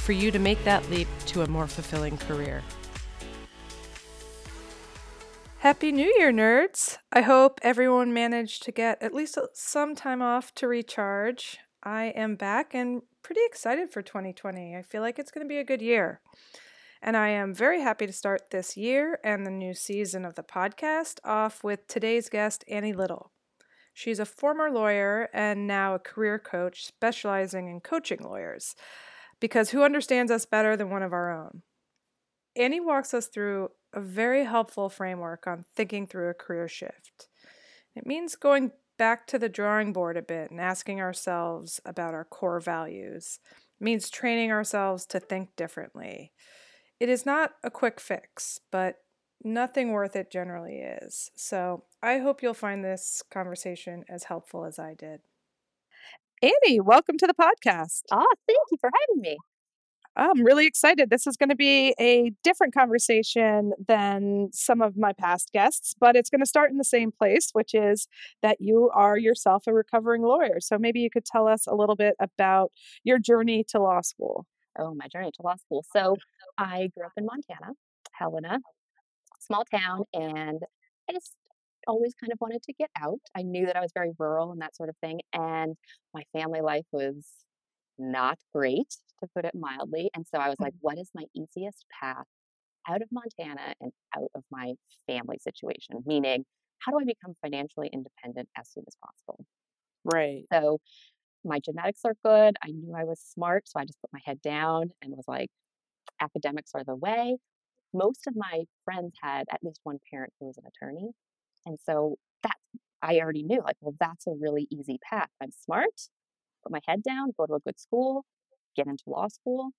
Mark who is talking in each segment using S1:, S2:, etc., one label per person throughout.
S1: for you to make that leap to a more fulfilling career. Happy New Year, nerds! I hope everyone managed to get at least some time off to recharge. I am back and pretty excited for 2020. I feel like it's going to be a good year. And I am very happy to start this year and the new season of the podcast off with today's guest, Annie Little. She's a former lawyer and now a career coach specializing in coaching lawyers, because who understands us better than one of our own? Annie walks us through a very helpful framework on thinking through a career shift. It means going back to the drawing board a bit and asking ourselves about our core values. It means training ourselves to think differently. It is not a quick fix, but nothing worth it generally is. So I hope you'll find this conversation as helpful as I did. Annie, welcome to the podcast.
S2: Ah, thank you for having me.
S1: I'm really excited. This is going to be a different conversation than some of my past guests, but it's going to start in the same place, which is that you are yourself a recovering lawyer. So maybe you could tell us a little bit about your journey to law school.
S2: Oh, my journey to law school. So I grew up in Montana, Helena, small town, and I just always kind of wanted to get out. I knew that I was very rural and that sort of thing, and my family life was not great, to put it mildly. And so I was like,
S1: Mm.
S2: what is my easiest path out of Montana and out of my family situation? Meaning, how do I become financially independent as soon as possible?
S1: Right.
S2: So my genetics are good. I knew I was smart, so I just put my head down and was like, academics are the way. Most of my friends had at least one parent who was an attorney. And so that I already knew, like, well, that's a really easy path. I'm smart, put my head down, go to a good school, get into law school,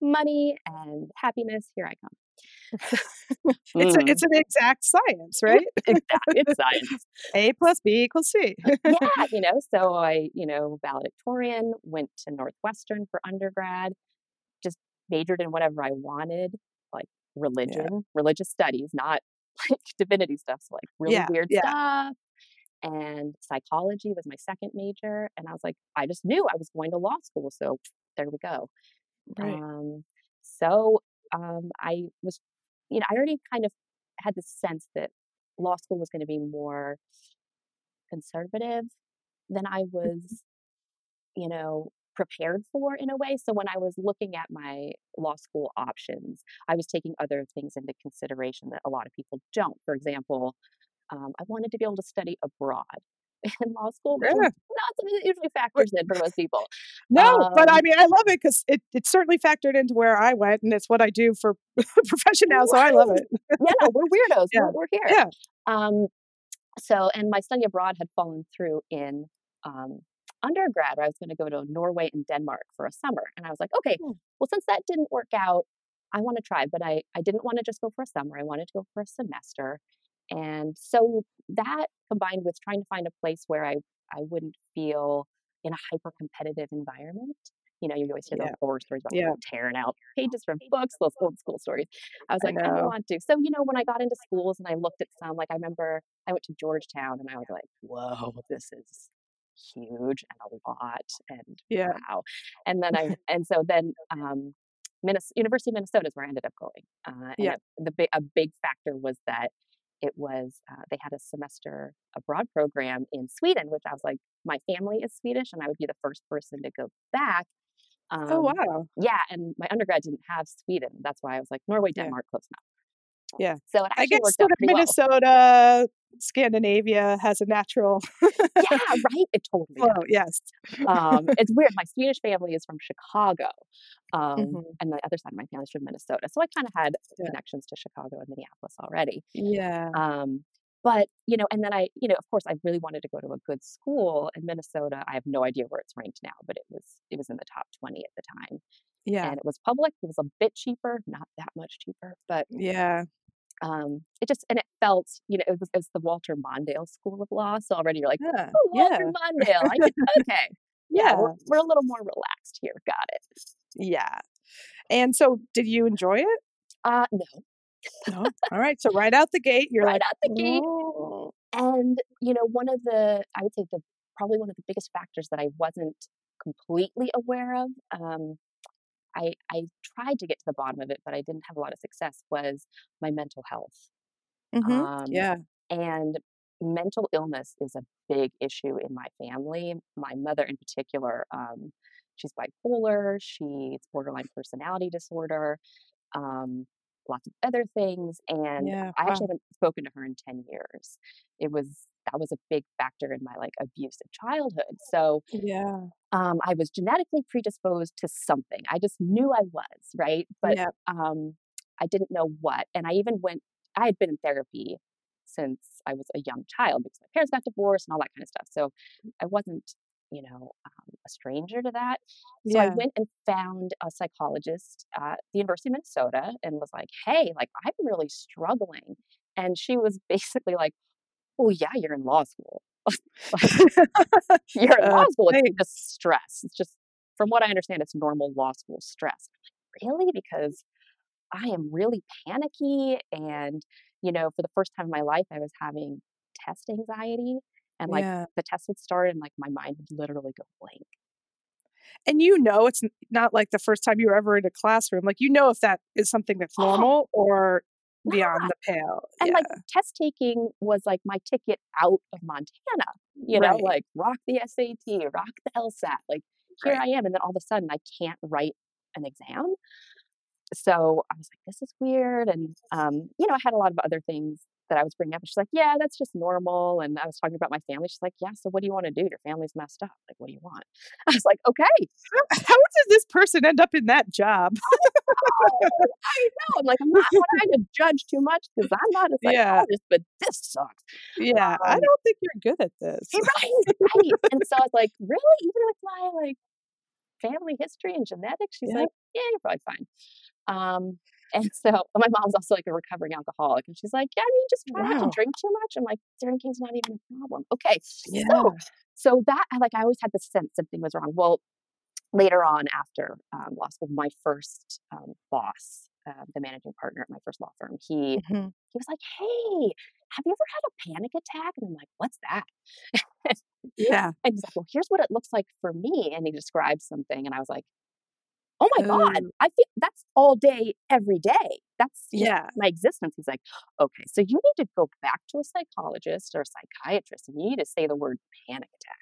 S2: money and happiness, here I come.
S1: It's, a,
S2: Mm.
S1: it's an exact science, right?
S2: exactly. It's science.
S1: A plus B equals C.
S2: yeah, you know, so I, you know, valedictorian, went to Northwestern for undergrad, just majored in whatever I wanted, like religion, religious studies, not like divinity stuff, so like really
S1: Yeah,
S2: weird
S1: yeah.
S2: stuff. And psychology was my second major. And I was like, I just knew I was going to law school. So there we go.
S1: Right.
S2: Um, so um, I was, you know, I already kind of had this sense that law school was going to be more conservative than I was, you know, prepared for in a way. So when I was looking at my law school options, I was taking other things into consideration that a lot of people don't. For example, um, I wanted to be able to study abroad in law school, which
S1: Yeah.
S2: not something that usually factors in for most people.
S1: No, but I
S2: Um,
S1: mean, I love it because it, it certainly factored into where I went, and it's what I do for profession now. So I love it.
S2: yeah, no, we're weirdos.
S1: Yeah.
S2: We're, we're here.
S1: Yeah.
S2: Um, so, and my study abroad had fallen through in um, undergrad. I was going to go to Norway and Denmark for a summer, and I was like, okay,
S1: Hmm.
S2: well, since that didn't work out, I want to try. But I, I didn't want to just go for a summer. I wanted to go for a semester, and so that combined with trying to find a place where I, I wouldn't feel in a hyper competitive environment. You know, you always hear
S1: Yeah.
S2: those horror stories about
S1: Yeah.
S2: tearing out pages from books, those old school stories. I was like, I, don't want to. So, you know, when I got into schools and I looked at some, like I remember I went to Georgetown and I was like, whoa, this is huge and a lot and
S1: Yeah.
S2: wow. And then I, and so then, um, Minnes- University of Minnesota is where I ended up going. Uh, and
S1: Yeah.
S2: the big, a big factor was that it was, uh, they had a semester abroad program in Sweden, which I was like, my family is Swedish and I would be the first person to go back. Um,
S1: Oh, wow.
S2: yeah, and my undergrad didn't have Sweden. That's why I was like Norway,
S1: Yeah.
S2: Denmark, close enough.
S1: Yeah.
S2: So it
S1: I guess sort of
S2: pretty well.
S1: Scandinavia has a natural
S2: Yeah, right. It totally does.
S1: Yes.
S2: Um, it's weird. My Swedish family is from Chicago, um,
S1: Mhm.
S2: and the other side of my family is from Minnesota. So I kind of had
S1: Yeah.
S2: connections to Chicago and Minneapolis already.
S1: Yeah.
S2: Um, but you know, and then I, you know, of course, I really wanted to go to a good school in Minnesota. I have no idea where it's ranked now, but it was it was in the top twenty at the time.
S1: Yeah.
S2: and it was public. It was a bit cheaper, not that much cheaper, but
S1: Yeah.
S2: Um, it just and it felt, you know, it was, it was the Walter Mondale School of Law. So already you're like,
S1: Yeah.
S2: oh,
S1: Yeah.
S2: Walter Mondale. I could, okay, yeah, we're, we're a little more relaxed here. Got it.
S1: Yeah. And so did you enjoy it?
S2: Uh, no,
S1: No. All right. So right out the gate, you're
S2: right
S1: like,
S2: out the gate.
S1: "Oh."
S2: And you know, one of the I would say the probably one of the biggest factors that I wasn't completely aware of. Um, I I tried to get to the bottom of it, but I didn't have a lot of success. Was my mental health.
S1: Mhm.
S2: Um,
S1: Yeah.
S2: and mental illness is a big issue in my family. My mother, in particular, um, she's bipolar. She's borderline personality disorder. Um, lots of other things, and
S1: Yeah.
S2: I
S1: Wow.
S2: actually haven't spoken to her in ten years. It was that was a big factor in my like abusive childhood. So
S1: Yeah.
S2: um, I was genetically predisposed to something. I just knew I was right, but
S1: Yeah.
S2: um, I didn't know what. And I even went. I had been in therapy since I was a young child because my parents got divorced and all that kind of stuff. So I wasn't, you know, um, a stranger to that. So I went and found a psychologist at the University of Minnesota and was like, "Hey, like I'm really struggling." And she was basically like, "Oh yeah, you're in law school. You're in law
S1: Uh,
S2: school. It's just stress. It's just, from what I understand, it's normal law school stress." Like, really? Because I am really panicky, and you know, for the first time in my life, I was having test anxiety, and like
S1: Yeah.
S2: the test would start, and like my mind would literally go blank.
S1: And you know it's not like the first time you were ever in a classroom, like, you know if that is something that's
S2: Oh,
S1: normal or beyond
S2: not.
S1: the pale.
S2: And
S1: Yeah.
S2: like test taking was like my ticket out of Montana. You know,
S1: Right.
S2: like rock the SAT, rock the LSAT. Like here
S1: Right.
S2: I am, and then all of a sudden I can't write an exam. So I was like, this is weird. And, um, you know, I had a lot of other things that I was bringing up. And she's like, yeah, that's just normal. And I was talking about my family. She's like, yeah, so what do you want to do? Your family's messed up. Like, what do you want? I was like, okay.
S1: How how did this person end up in that job?
S2: Oh, I know. I'm like, I'm not trying to judge too much because I'm not a
S1: Yeah.
S2: psychologist, but this sucks.
S1: Yeah. I
S2: Um,
S1: don't think you're good at this.
S2: right, right. And so I was like, really? Even with my like family history and genetics? She's
S1: Yeah.
S2: like, yeah, you're probably fine. Um, and so my mom's also like a recovering alcoholic, and she's like, yeah, I mean, just try not to drink too much. I'm like, drinking's not even a problem. Okay,
S1: Yeah.
S2: so so that I like I always had the sense something was wrong. Well, later on after um, law school, my first um, boss, uh, the managing partner at my first law firm, he
S1: Mhm.
S2: he was like, "Hey, have you ever had a panic attack?" And I'm like, "What's that?"
S1: Yeah.
S2: And he's like, "Well, here's what it looks like for me." And he described something, and I was like, "Oh my god, I feel that's all day, every day. That's
S1: Yeah.
S2: my existence." He's like, "Okay, so you need to go back to a psychologist or a psychiatrist, and you need to say the word panic attack."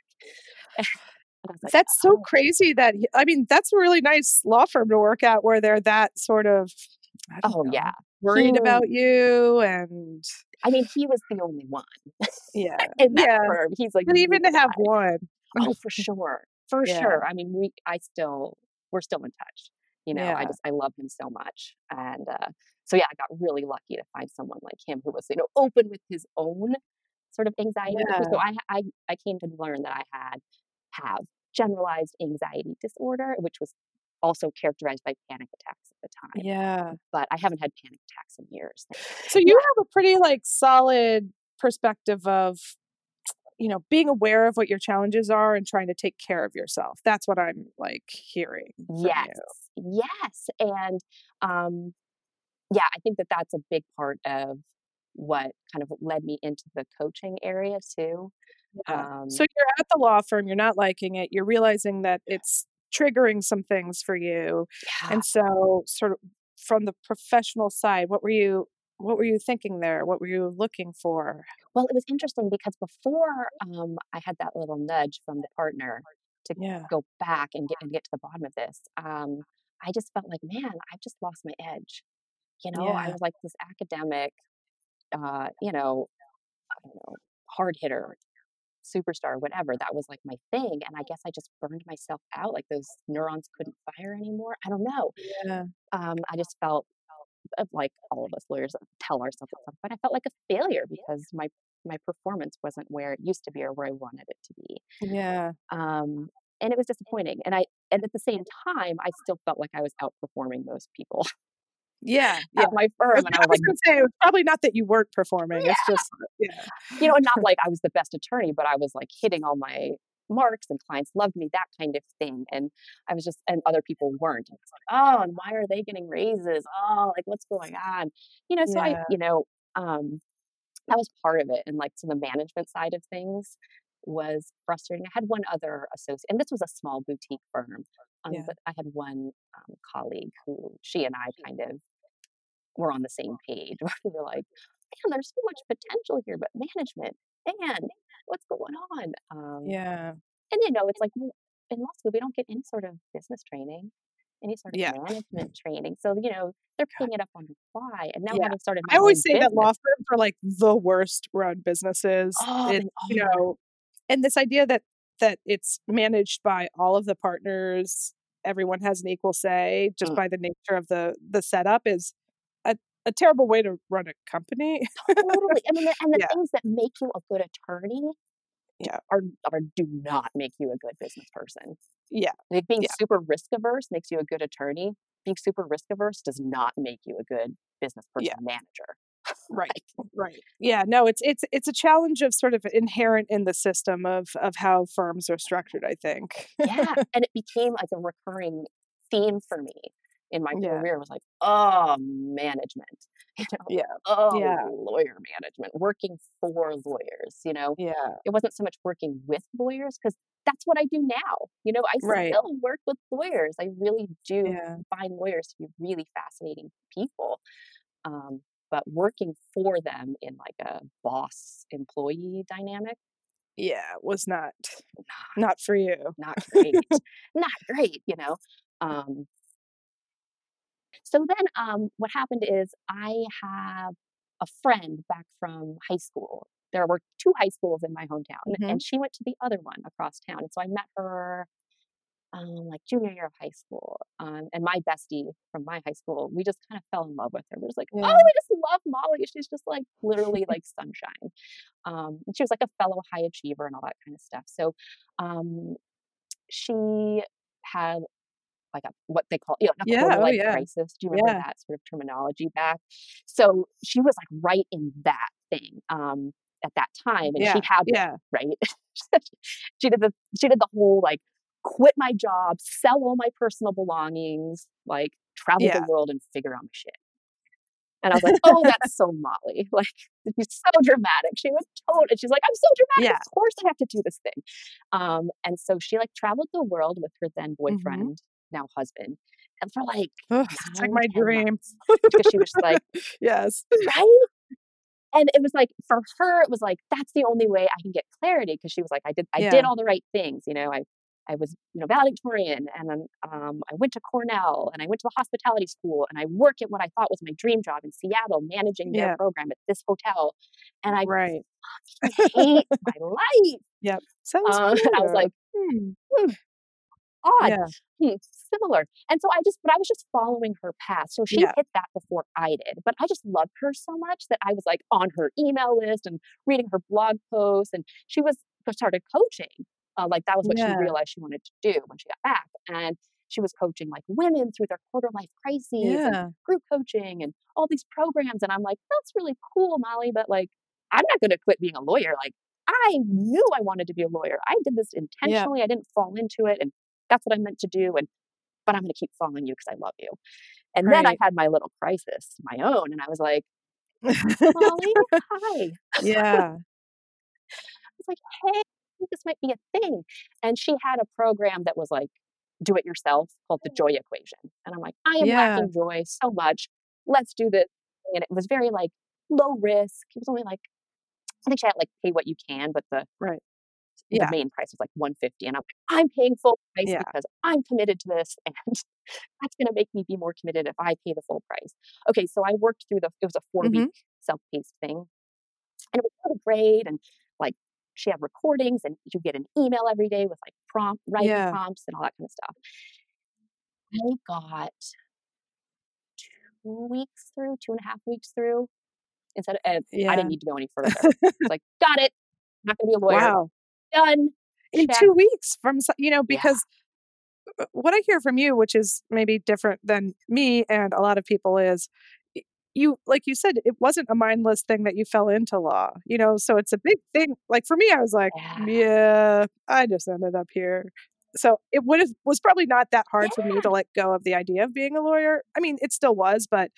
S2: and I was like,
S1: That's so
S2: "Oh."
S1: crazy that he I mean, that's a really nice law firm to work at where they're that sort of,
S2: Oh
S1: know,
S2: yeah,
S1: worried
S2: he
S1: about you and
S2: I mean, he was the only one
S1: yeah.
S2: in that
S1: Yeah.
S2: firm. He's like
S1: But even to have one.
S2: Oh, for sure, for
S1: Yeah.
S2: sure. I mean, we, I still, we're still in touch. You know, I just, I love him so much, and uh, so yeah, I got really lucky to find someone like him who was, you know, open with his own sort of anxiety. issues. So I, I, I came to learn that I had have generalized anxiety disorder, which was also characterized by panic attacks at the time.
S1: Yeah.
S2: But I haven't had panic attacks in years.
S1: So you have a pretty like solid perspective of you know, being aware of what your challenges are and trying to take care of yourself. That's what I'm like hearing from
S2: Yes,
S1: you.
S2: yes, and um, yeah, I think that that's a big part of what kind of led me into the coaching area too.
S1: Yeah.
S2: Um,
S1: So you're at the law firm, you're not liking it, you're realizing that it's triggering some things for you.
S2: yeah,
S1: And so sort of from the professional side, what were you what were you thinking there? What were you looking for?
S2: well, it was interesting because before um, I had that little nudge from the partner to
S1: Yeah.
S2: go back and get and get to the bottom of this, um, I just felt like, man, I've just lost my edge. You know, I was like this academic, uh, you know, I don't know, hard hitter, superstar, whatever. That was like my thing. And I guess I just burned myself out. Like those neurons couldn't fire anymore. I don't know.
S1: Yeah.
S2: Um, I just felt uh, like all of us lawyers tell ourselves at some point, I felt like a failure because my my performance wasn't where it used to be or where I wanted it to be.
S1: Yeah.
S2: Um, and it was disappointing. And I and at the same time, I still felt like I was outperforming most people
S1: Yeah, yeah.
S2: my firm, and I
S1: I
S2: was
S1: was
S2: like,
S1: gonna say it's probably not that you weren't performing.
S2: Yeah.
S1: It's just yeah.
S2: you know, not like I was the best attorney, but I was like hitting all my marks and clients loved me, that kind of thing. And I was just, and other people weren't. And it's like, oh, and why are they getting raises? Oh, like what's going on? You know, so I, you know, um, that was part of it. And like, so the management side of things was frustrating. I had one other associate, and this was a small boutique firm, um,
S1: Yeah.
S2: but I had one um, colleague who she and I kind of were on the same page. We were like, man, there's so much potential here, but management, man, what's going on? Um,
S1: Yeah.
S2: and you know, it's like in law school, we don't get any sort of business training, any sort of
S1: Yeah.
S2: management training. So, you know, they're picking it up on the fly. And now
S1: Yeah.
S2: having started
S1: I always say that law firms are like the worst run businesses.
S2: oh,
S1: It, you know, and this idea that that it's managed by all of the partners, everyone has an equal say just
S2: Mm.
S1: by the nature of the the setup is a, terrible way to run a company.
S2: Totally. I mean, and the
S1: Yeah.
S2: things that make you a good attorney
S1: Yeah.
S2: are, are do not make you a good business person.
S1: Yeah.
S2: Like being
S1: Yeah.
S2: super risk averse makes you a good attorney. Being super risk averse does not make you a good business person
S1: Yeah.
S2: manager.
S1: Right.
S2: Like,
S1: Right. Yeah, no, it's it's it's a challenge of sort of inherent in the system of of how firms are structured, I think.
S2: yeah. And it became like a recurring theme for me in my
S1: Yeah.
S2: career was like, oh, management. You know,
S1: Yeah.
S2: oh,
S1: Yeah.
S2: lawyer management, working for lawyers, you know.
S1: Yeah.
S2: it wasn't so much working with lawyers because that's what I do now. You know, I
S1: Right.
S2: still work with lawyers. I really do
S1: Yeah.
S2: find lawyers to be really fascinating people. Um, but working for them in like a boss employee dynamic,
S1: Yeah, it was not
S2: not,
S1: not for you.
S2: not great. not great, you know. Um, so then um, what happened is I have a friend back from high school. There were two high schools in my hometown,
S1: Mhm.
S2: and she went to the other one across town. And so I met her um, like junior year of high school. Um, and my bestie from my high school, we just kind of fell in love with her. We was like,
S1: Yeah.
S2: oh, we just love Molly. She's just like literally like sunshine. Um, and she was like a fellow high achiever and all that kind of stuff. So um, she had like a what they call you know, a
S1: Yeah,
S2: quarter
S1: oh, yeah.
S2: crisis. Do you remember
S1: Yeah.
S2: that sort of terminology back? So she was like right in that thing um, at that time, and
S1: Yeah.
S2: she had
S1: Yeah.
S2: right. she did the she did the whole like quit my job, sell all my personal belongings, like travel the world and figure out my shit. And I was like, oh, that's so Molly. Like, she's so dramatic. She was told, and she's like, I'm so dramatic.
S1: Yeah.
S2: Of course I have to do this thing. Um, and so she like traveled the world with her then
S1: Mm-hmm.
S2: boyfriend, now husband, and for like
S1: it's like my dream.
S2: because she was like,
S1: Yes.
S2: right? And it was like for her, it was like that's the only way I can get clarity because she was like, I did, I
S1: Yeah.
S2: did all the right things. You know, I, I was, you know, valedictorian, and then um, I went to Cornell, and I went to the hospitality school, and I work at what I thought was my dream job in Seattle, managing their
S1: Yeah.
S2: program at this hotel, and I
S1: Right.
S2: hate my life.
S1: Yep. Sounds
S2: Um, and I was like,
S1: Hmm.
S2: Odd.
S1: Yeah.
S2: hmm, similar. And so I just, but I was just following her path. So she
S1: Yeah.
S2: hit that before I did. But I just loved her so much that I was like on her email list and reading her blog posts. And she was started coaching. Uh, like that was what
S1: Yeah.
S2: she realized she wanted to do when she got back. And she was coaching like women through their quarter life crises and group coaching and all these programs. And I'm like, that's really cool, Molly. But like, I'm not going to quit being a lawyer. Like, I knew I wanted to be a lawyer. I did this intentionally. I didn't fall into it. And that's what I meant to do. And, but I'm going to keep following you because I love you. And then I had my little crisis, my own. And I was like, Molly, hi.
S1: yeah.
S2: I was like, hey, this might be a thing. And she had a program that was like, do it yourself called the mm. joy equation. And I'm like, I am
S1: Yeah.
S2: lacking joy so much. Let's do this. And it was very like low risk. It was only like, I think she had like pay what you can, but the
S1: Right.
S2: The main price was like 150 and i'm like i'm paying full price
S1: Yeah.
S2: because i'm committed to this and that's going to make me be more committed if i pay the full price okay so i worked through the it was a 4
S1: Mhm.
S2: week self-paced thing and it was really great and like she had recordings and you get an email every day with like prompt writing
S1: Yeah.
S2: prompts and all that kind of stuff i got two weeks through two and a half weeks through instead of and i didn't need to go any further it's like got it not going to be a lawyer
S1: Wow.
S2: Done
S1: In
S2: check.
S1: two weeks from, you know, because uh, what I hear from you, which is maybe different than me and a lot of people, is you like you said it wasn't a mindless thing that you fell into law you know so it's a big thing like for me i was like
S2: Yeah.
S1: yeah i just ended up here so it would have was probably not that hard for me to let go of the idea of being a lawyer i mean it still was but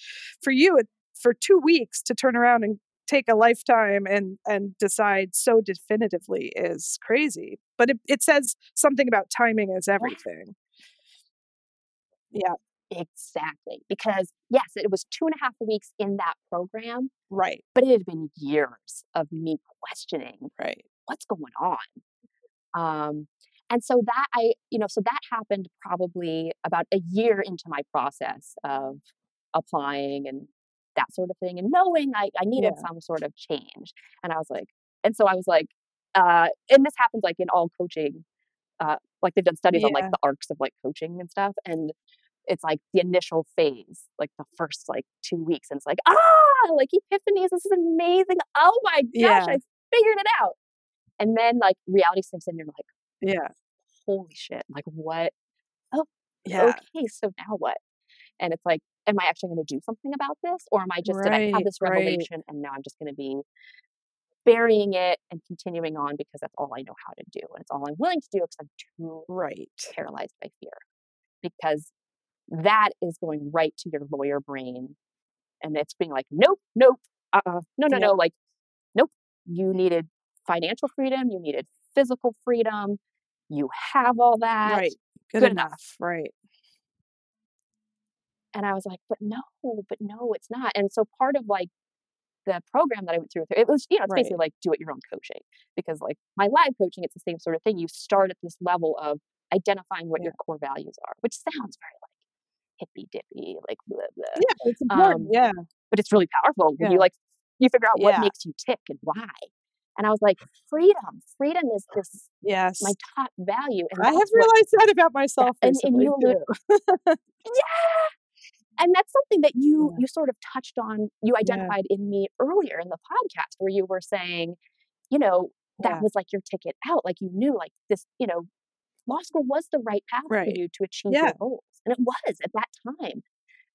S1: for you it, for two weeks to turn around and take a lifetime and and decide so definitively is crazy but it, it says something about timing is everything yeah
S2: Exactly. Because yes, it was two and a half weeks in that program,
S1: right
S2: but it had been years of me questioning
S1: right
S2: what's going on. Um, and so that I, you know, so that happened probably about a year into my process of applying and that sort of thing, and knowing I, I needed
S1: Yeah.
S2: some sort of change. And I was like, and so I was like, uh, and this happens like in all coaching, uh, like they've done studies on like the arcs of like coaching and stuff, and it's like the initial phase, like the first like two weeks, and it's like, ah, like epiphanies, this is amazing. Oh my gosh,
S1: Yeah.
S2: I figured it out. And then like reality sinks in, you're like,
S1: yeah
S2: holy shit, like what?
S1: Oh, yeah
S2: Okay, so now what? And it's like, am I actually going to do something about this? Or am I just, did I have
S1: Right,
S2: this
S1: right.
S2: revelation and now I'm just going to be burying it and continuing on because that's all I know how to do. And it's all I'm willing to do because I'm too
S1: right
S2: paralyzed by fear. Because that is going right to your lawyer brain. And it's being like, nope, nope, uh uh no, no,
S1: Yeah.
S2: no. Like, nope, you needed financial freedom, you needed physical freedom, you have all that.
S1: right good,
S2: good
S1: enough.
S2: enough.
S1: right
S2: And I was like, but no, but no, it's not. And so part of like the program that I went through, it was, you know, it's
S1: Right.
S2: basically like do it your own coaching because like my live coaching, it's the same sort of thing. You start at this level of identifying what
S1: Yeah.
S2: your core values are, which sounds very like hippy dippy, like blah, blah.
S1: yeah it's important
S2: Um,
S1: yeah
S2: but it's really powerful when you like you figure out what
S1: Yeah.
S2: makes you tick and why. And I was like, freedom, freedom is this
S1: yes
S2: my top value. And
S1: i have
S2: that's what-
S1: realized that about myself
S2: and- and you yeah and that's something that you
S1: Yeah.
S2: you sort of touched on you identified in me earlier in the podcast where you were saying you know that
S1: Yeah.
S2: was like your ticket out like you knew like this you know law school was the right path for you to achieve
S1: Yeah.
S2: your goals and it was at that time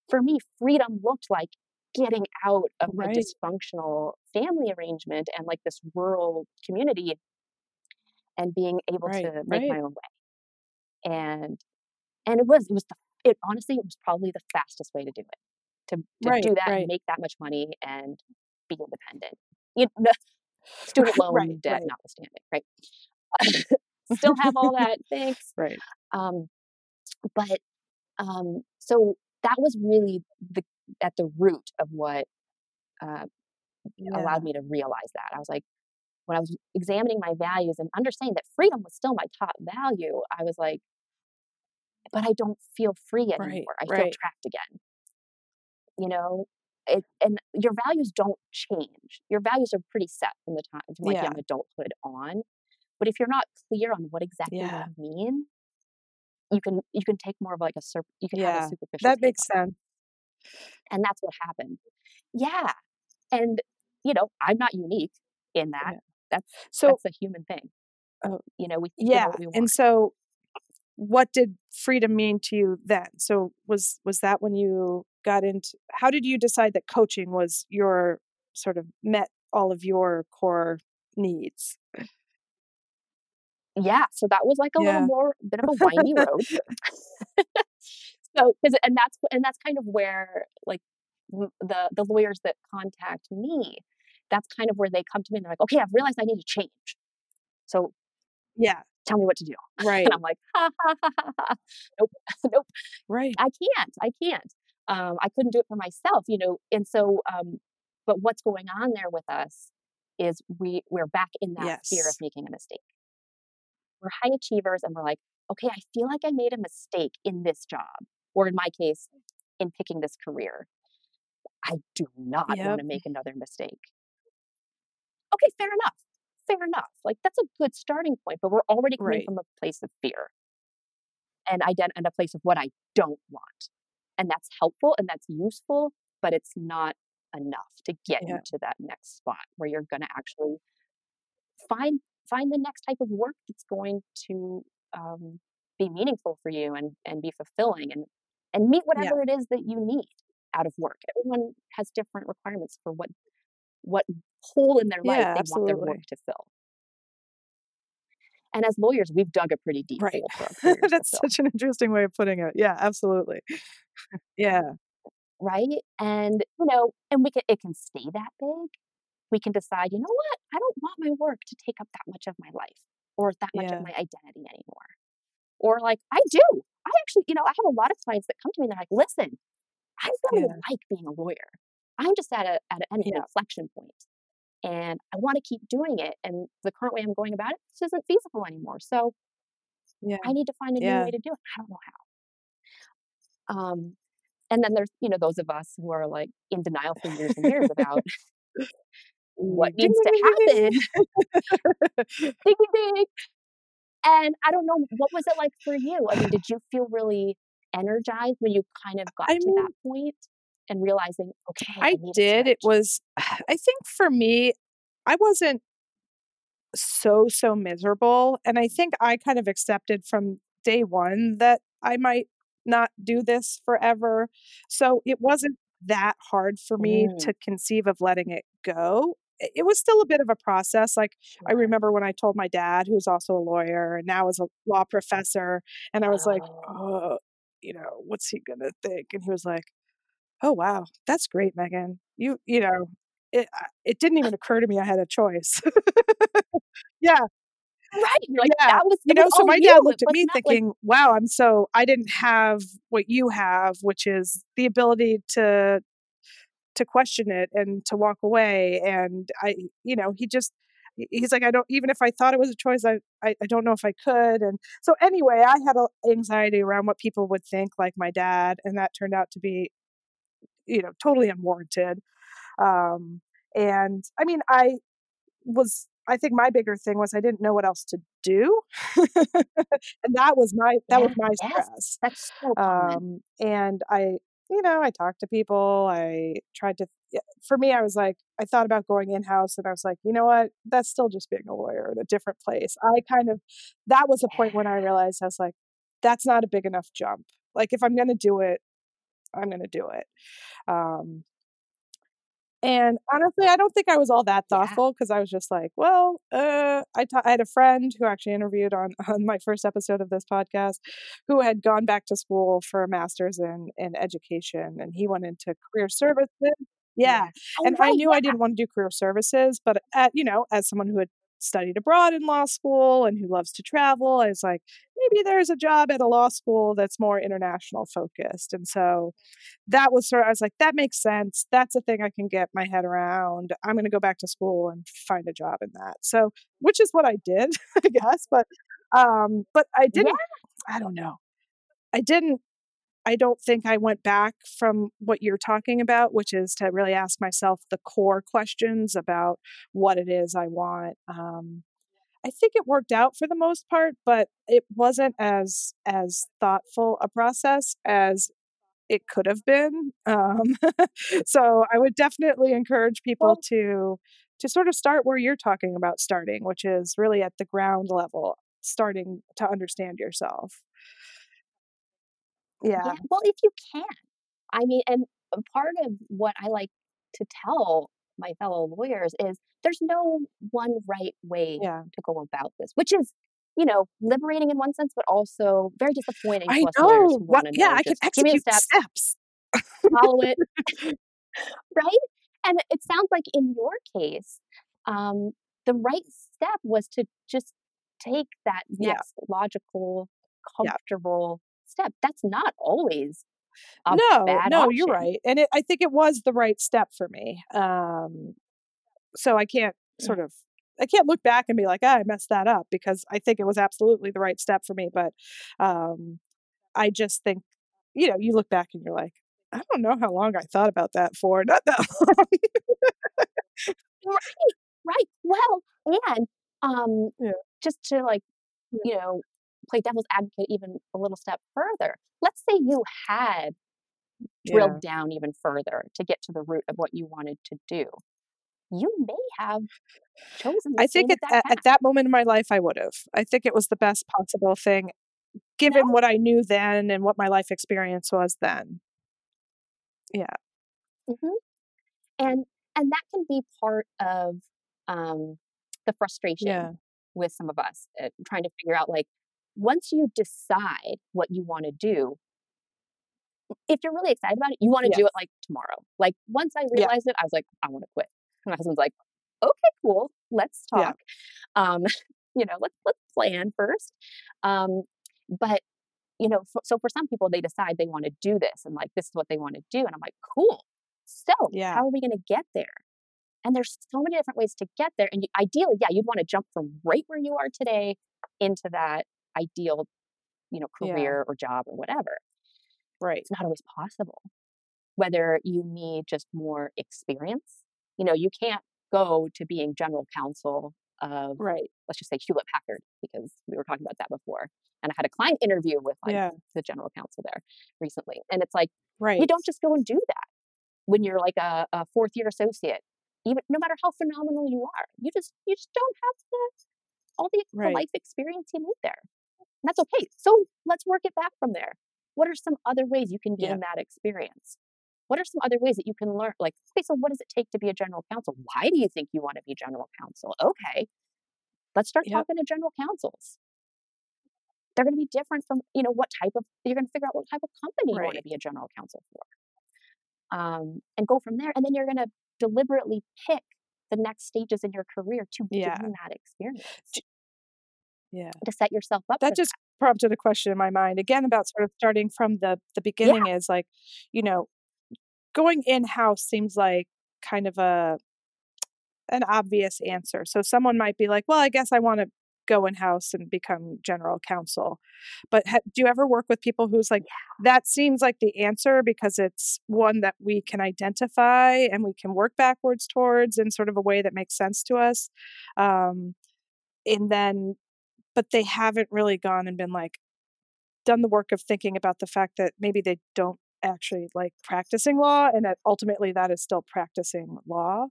S2: for me freedom looked like getting out of
S1: Right.
S2: a dysfunctional family arrangement and like this rural community and being able
S1: Right,
S2: to make
S1: right.
S2: my own way and and it was it was the it honestly was probably the fastest way to do it to, to
S1: Right,
S2: do that
S1: right.
S2: and make that much money and be independent you know, student loan
S1: Right,
S2: debt notwithstanding right still have all that thanks
S1: right
S2: um but um so that was really the at the root of what uh,
S1: yeah.
S2: allowed me to realize that. I was like, when I was examining my values and understanding that freedom was still my top value, I was like, but I don't feel free anymore.
S1: Right,
S2: I feel
S1: right.
S2: trapped again. You know, it, and your values don't change. Your values are pretty set from the time from like
S1: Yeah.
S2: young adulthood on. But if you're not clear on what exactly
S1: Yeah.
S2: they mean, you can you can take more of like a sur- you can have
S1: Yeah,
S2: a superficial
S1: that makes sense
S2: and that's what happened yeah and you know i'm not unique in that
S1: Yeah.
S2: that's
S1: so
S2: that's a human thing
S1: Oh,
S2: you know we
S1: yeah
S2: what we want.
S1: and so what did freedom mean to you then? So was was that when you got into how did you decide that coaching was your sort of met all of your core needs?
S2: Yeah so that was like a
S1: Yeah.
S2: little more bit of a windy road. So because and that's and that's kind of where like the the lawyers that contact me that's kind of where they come to me and they're like okay i've realized i need to change. So
S1: yeah
S2: tell me what to do
S1: right
S2: and i'm like ha ha ha ha, ha. nope nope
S1: right
S2: I can't. I can't. Um, I couldn't do it for myself, you know. And so, um, but what's going on there with us is we we're back in that fear of making a mistake. We're high achievers, and we're like, okay, I feel like I made a mistake in this job, or in my case, in picking this career. I do not want to make another mistake. Okay, fair enough. Fair enough. Like that's a good starting point, but we're already coming
S1: Right.
S2: from a place of fear and ident- and a place of what I don't want. And that's helpful and that's useful, but it's not enough to get
S1: Yeah.
S2: you to that next spot where you're going to actually find find the next type of work that's going to um, be meaningful for you and and be fulfilling and and meet
S1: Yeah.
S2: whatever it is that you need out of work. Everyone has different requirements for what what hole in their life
S1: Yeah,
S2: they want their work to fill. And as lawyers, we've dug a pretty deep
S1: Right.
S2: hole for our careers to
S1: That's such an interesting way of putting it. Yeah, absolutely. Yeah.
S2: Right? And, you know, and we can it can stay that big. We can decide, you know what? I don't want my work to take up that much of my life or that much of my identity anymore. Or like, I do. I actually, you know, I have a lot of clients that come to me and they're like, listen, I really
S1: Yeah.
S2: like being a lawyer. I'm just at a at an
S1: Yeah.
S2: inflection point and I want to keep doing it. And the current way I'm going about it just isn't feasible anymore. So
S1: Yeah.
S2: I need to find a new
S1: Yeah.
S2: way to do it. I don't know how. Um, and then there's, you know, those of us who are like in denial for years and years about what
S1: Mm,
S2: needs to happen.
S1: Ding,
S2: ding, ding. And I don't know, what was it like for you? I mean, did you feel really energized when you kind of got
S1: I
S2: to
S1: mean
S2: that point and realizing, okay, I
S1: I did. It was I think for me, I wasn't so, so miserable, and I think I kind of accepted from day 1 that I might not do this forever. So it wasn't that hard for me
S2: Mm.
S1: to conceive of letting it go. It was still a bit of a process, like, I remember when I told my dad, who's also a lawyer and now is a law professor, and I was like,
S2: Oh.
S1: "Oh, you know, what's he gonna think?" And he was like, "Oh, wow. That's great, Megan. You" you know, it uh, it didn't even occur to me I had a choice. Yeah.
S2: Right, like,
S1: Yeah.
S2: that was
S1: You know,
S2: was
S1: so
S2: oh,
S1: my
S2: you.
S1: dad looked at me
S2: not like
S1: thinking, "Wow, I'm so I didn't have what you have, which is the ability to to question it and to walk away," and I you know, he just he's like, "I don't even if I thought it was a choice, I I I don't know if I could," and so anyway, I had a anxiety around what people would think, like my dad, and that turned out to be, you know, totally unwarranted. Um, and I mean, I was I think my bigger thing was I didn't know what else to do. And that was my that was
S2: Yeah,
S1: my
S2: yes.
S1: stress.
S2: That's so.
S1: Um, and I you know, I talked to people, I tried to for me, I was like I thought about going in-house and I was like, "You know what? That's still just being a lawyer in a different place." I kind of that was a point when I realized I was like, "That's not a big enough jump." Like, if I'm gonna do it, I'm gonna do it. Um and honestly, I don't think I was all that
S2: Yeah.
S1: thoughtful 'cause I was just like, "Well, uh" I ta I had a friend who actually interviewed on on my first episode of this podcast, who had gone back to school for a master's in in education, and he went into career services
S2: Yeah.
S1: Yeah,
S2: Oh,
S1: and I
S2: right,
S1: knew I didn't wanna do career services, but at you know, as someone who had studied abroad in law school and who loves to travel, I was like, "Maybe there's a job at a law school that's more international focused," and so that was sort of I was like, "That makes sense. That's a thing I can get my head around. I'm gonna go back to school and find a job in that." So which is what I did, I guess, but, um, but I didn't I don't know. I didn't I don't think I went back from what you're talking about, which is to really ask myself the core questions about what it is I want. Um, I think it worked out for the most part, but it wasn't as as thoughtful a process as it could have been. Um, so I would definitely encourage people to to sort of start where you're talking about starting, which is really at the ground level, starting to understand yourself.
S2: Yeah,
S1: Yeah.
S2: well, if you can. I mean, and part of what I like to tell my fellow lawyers is there's no one right way
S1: Yeah.
S2: to go about this, which is, you know, liberating in one sense, but also very disappointing
S1: I know! What yeah,
S2: know
S1: I can
S2: just, "Give me the
S1: execute
S2: steps"
S1: steps.
S2: "follow it." Right? And it sounds like in your case, um, the right step was to just take that
S1: Yeah.
S2: next logical,
S1: Yeah.
S2: comfortable step. That's not always
S1: No, no, you're right, and it I think it was the right step for me. Um, so I can't
S2: Mm.
S1: sort of I can't look back and be like, "Ah, I messed that up," because I think it was absolutely the right step for me, but, um, I just think, you know, you look back and you're like, "I don't know how long I thought about that for. Not that long."
S2: Right, right. Well, and, um,
S1: Yeah.
S2: just to, like, you know, play devil's advocate even a little step further, let's say you had
S1: Yeah.
S2: drilled down even further to get to the root of what you wanted to do. You may have chosen
S1: I think at
S2: exact
S1: at that moment in my life, I would've. I think it was the best possible thing given what I knew then and what my life experience was then. Yeah.
S2: hmm And and that can be part of um, the frustration
S1: Yeah.
S2: with some of us uh, trying to figure out like once you decide what you want to do if you're really excited about it you want to
S1: Yeah.
S2: do it like tomorrow like once i
S1: Yeah.
S2: realized it i was like i want to quit and my husband's like okay cool let's
S1: Yeah.
S2: talk um you know let's let's plan first um but you know for, so for some people they decide they want to do this and like this is what they want to do and i'm like cool so
S1: Yeah.
S2: how are we going to get there and there's so many different ways to get there and you, ideally yeah you'd want to jump from right where you are today into that ideal you know
S1: Yeah.
S2: career or job or whatever
S1: Right.
S2: it's not always possible. Whether you need just more experience, you know, you can't go to being general counsel of,
S1: Right.
S2: let's just say Hewlett Packard, because we were talking about that before. And I had a client interview with like
S1: Yeah.
S2: the general counsel there recently. And it's like,
S1: Right.
S2: you don't just go and do that when you're like a, a fourth year associate, even no matter how phenomenal you are. You just you just don't have the all the, the life experience you need there. And that's okay. So let's work it back from there. What are some other ways you can gain
S1: Yeah.
S2: that experience? What are some other ways that you can learn? Like, okay, so what does it take to be a general counsel? Why do you think you want to be general counsel? Okay, let's start
S1: Yep.
S2: talking to general counsels. They're going to be different from, you know, what type of, you're going to figure out what type of company you want to be a general counsel for. Um, and go from there. And then you're going to deliberately pick the next stages in your career to
S1: Yeah.
S2: gain that experience,
S1: Yeah.
S2: to set yourself up
S1: That just prompted a question in my mind again about sort of starting from the the beginning is like, you know, going in house seems like kind of a an obvious answer. So someone might be like, "Well, I guess I want to go in house and become general counsel." But ha- do you ever work with people who's like, "That seems like the answer because it's one that we can identify and we can work backwards towards in sort of a way that makes sense to us." Um, and then, but they haven't really gone and been like done the work of thinking about the fact that maybe they don't actually like practicing law and that ultimately that is still practicing law.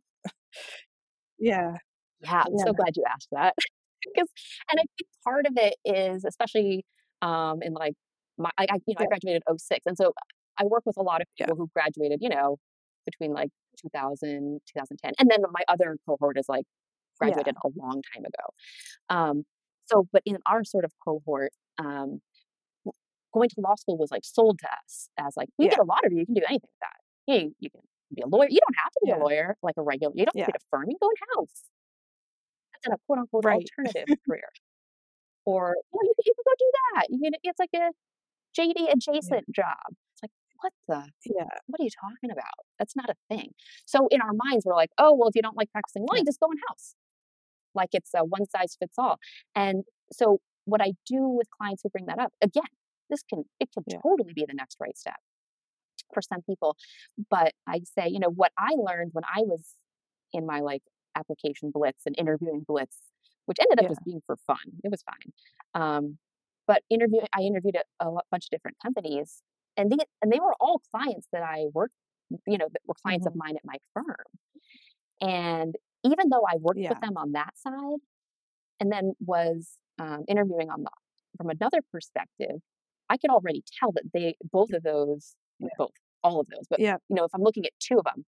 S1: Yeah.
S2: Yeah, I'm
S1: Yeah.
S2: so glad you asked that. Because, and I think part of it is, especially um, in like my, I, I- you know, I graduated in 06. And so I work with a lot of
S1: Yeah.
S2: people who graduated, you know, between like 2000, 2010. And then my other cohort is like
S1: Yeah.
S2: graduated a long time ago. Um, so, but in our sort of cohort, um, going to law school was like sold to us as like, you
S1: Yeah.
S2: get a law degree, you can do anything with that. You, you can be a lawyer. You don't have to be
S1: Yeah.
S2: a lawyer like a regular, you don't have to be a firm, you can go in house that's in a quote unquote
S1: Right.
S2: alternative career. Or you, know, you, can, you can go do that. You can, it's like a JD adjacent job. It's like, what the,
S1: Yeah.
S2: what are you talking about? That's not a thing. So in our minds, we're like, oh, well, if you don't like practicing law, you just go in house. Like it's a one size fits all. And so what I do with clients who bring that up, again, this can, it can
S1: Yeah.
S2: totally be the next right step for some people. But I say, you know, what I learned when I was in my like application blitz and interviewing blitz, which ended up
S1: Yeah.
S2: just being for fun. It was fine. Um, but interview, I interviewed a, a bunch of different companies, and they and they were all clients that I worked, you know, that were clients of
S1: Mhm.
S2: mine at my firm. And even though I worked
S1: Yeah.
S2: with them on that side, and then was um, interviewing on the from another perspective, I could already tell that they both of those,
S1: Yeah.
S2: both all of those, but
S1: Yeah.
S2: you know, if I'm looking at two of them,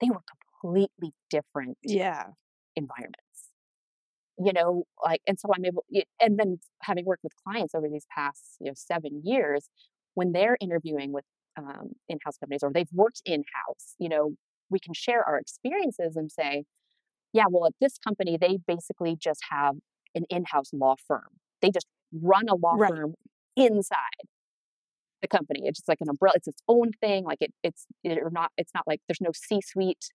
S2: they were completely different
S1: Yeah.
S2: environments. You know, like, and so I'm able, and then having worked with clients over these past, you know, seven years, when they're interviewing with um, in-house companies or they've worked in-house, you know, we can share our experiences and say, yeah, well, at this company, they basically just have an in-house law firm. They just run a law
S1: Right.
S2: firm inside the company. It's just like an umbrella. It's its own thing. Like it, it's it, or not. It's not like there's no C-suite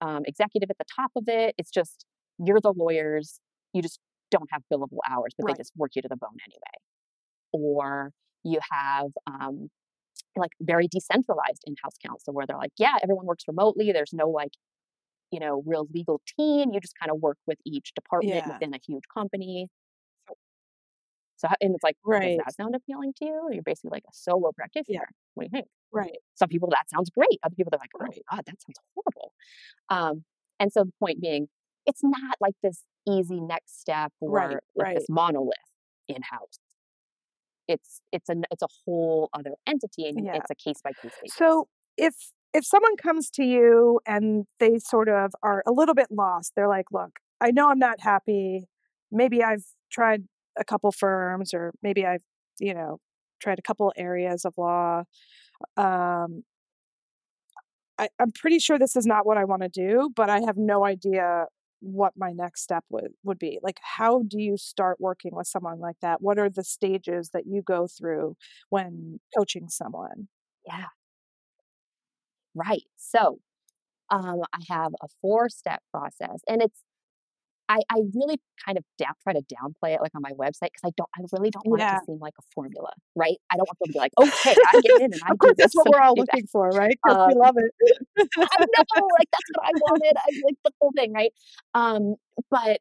S2: um, executive at the top of it. It's just you're the lawyers. You just don't have billable hours, but
S1: Right.
S2: they just work you to the bone anyway. Or you have um, like very decentralized in-house counsel where they're like, yeah, everyone works remotely. There's no like, you know, real legal team. You just kind of work with each department
S1: Yeah.
S2: within a huge company. So, and it's like,
S1: Right.
S2: does that sound appealing to you? You're basically like a solo practitioner. What do you think?
S1: Right.
S2: Some people that sounds great. Other people they're like, oh
S1: Right.
S2: God, that sounds horrible. Um, and so the point being, it's not like this easy next step or
S1: Right,
S2: like
S1: right.
S2: this monolith in house. It's it's a it's a whole other entity and
S1: Yeah.
S2: it's a case by case basis.
S1: So if if someone comes to you and they sort of are a little bit lost, they're like, "Look, I know I'm not happy. Maybe I've tried a couple firms or maybe I've, you know, tried a couple areas of law. Um I, I'm pretty sure this is not what I want to do, but I have no idea what my next step would, would be. Like, how do you start working with someone like that? What are the stages that you go through when coaching someone?
S2: yeah, right. So um, I have a four step process, and it's I, I really kind of down, try to downplay it like on my website because I don't I really don't want it to seem like a formula, right? I don't want people to be like, okay, I get in and I
S1: Of course,
S2: do this
S1: that's what we're all
S2: do that.
S1: looking for, right? Because we
S2: Um,
S1: love it.
S2: I know, like that's what I wanted. I like the whole thing, right? Um, but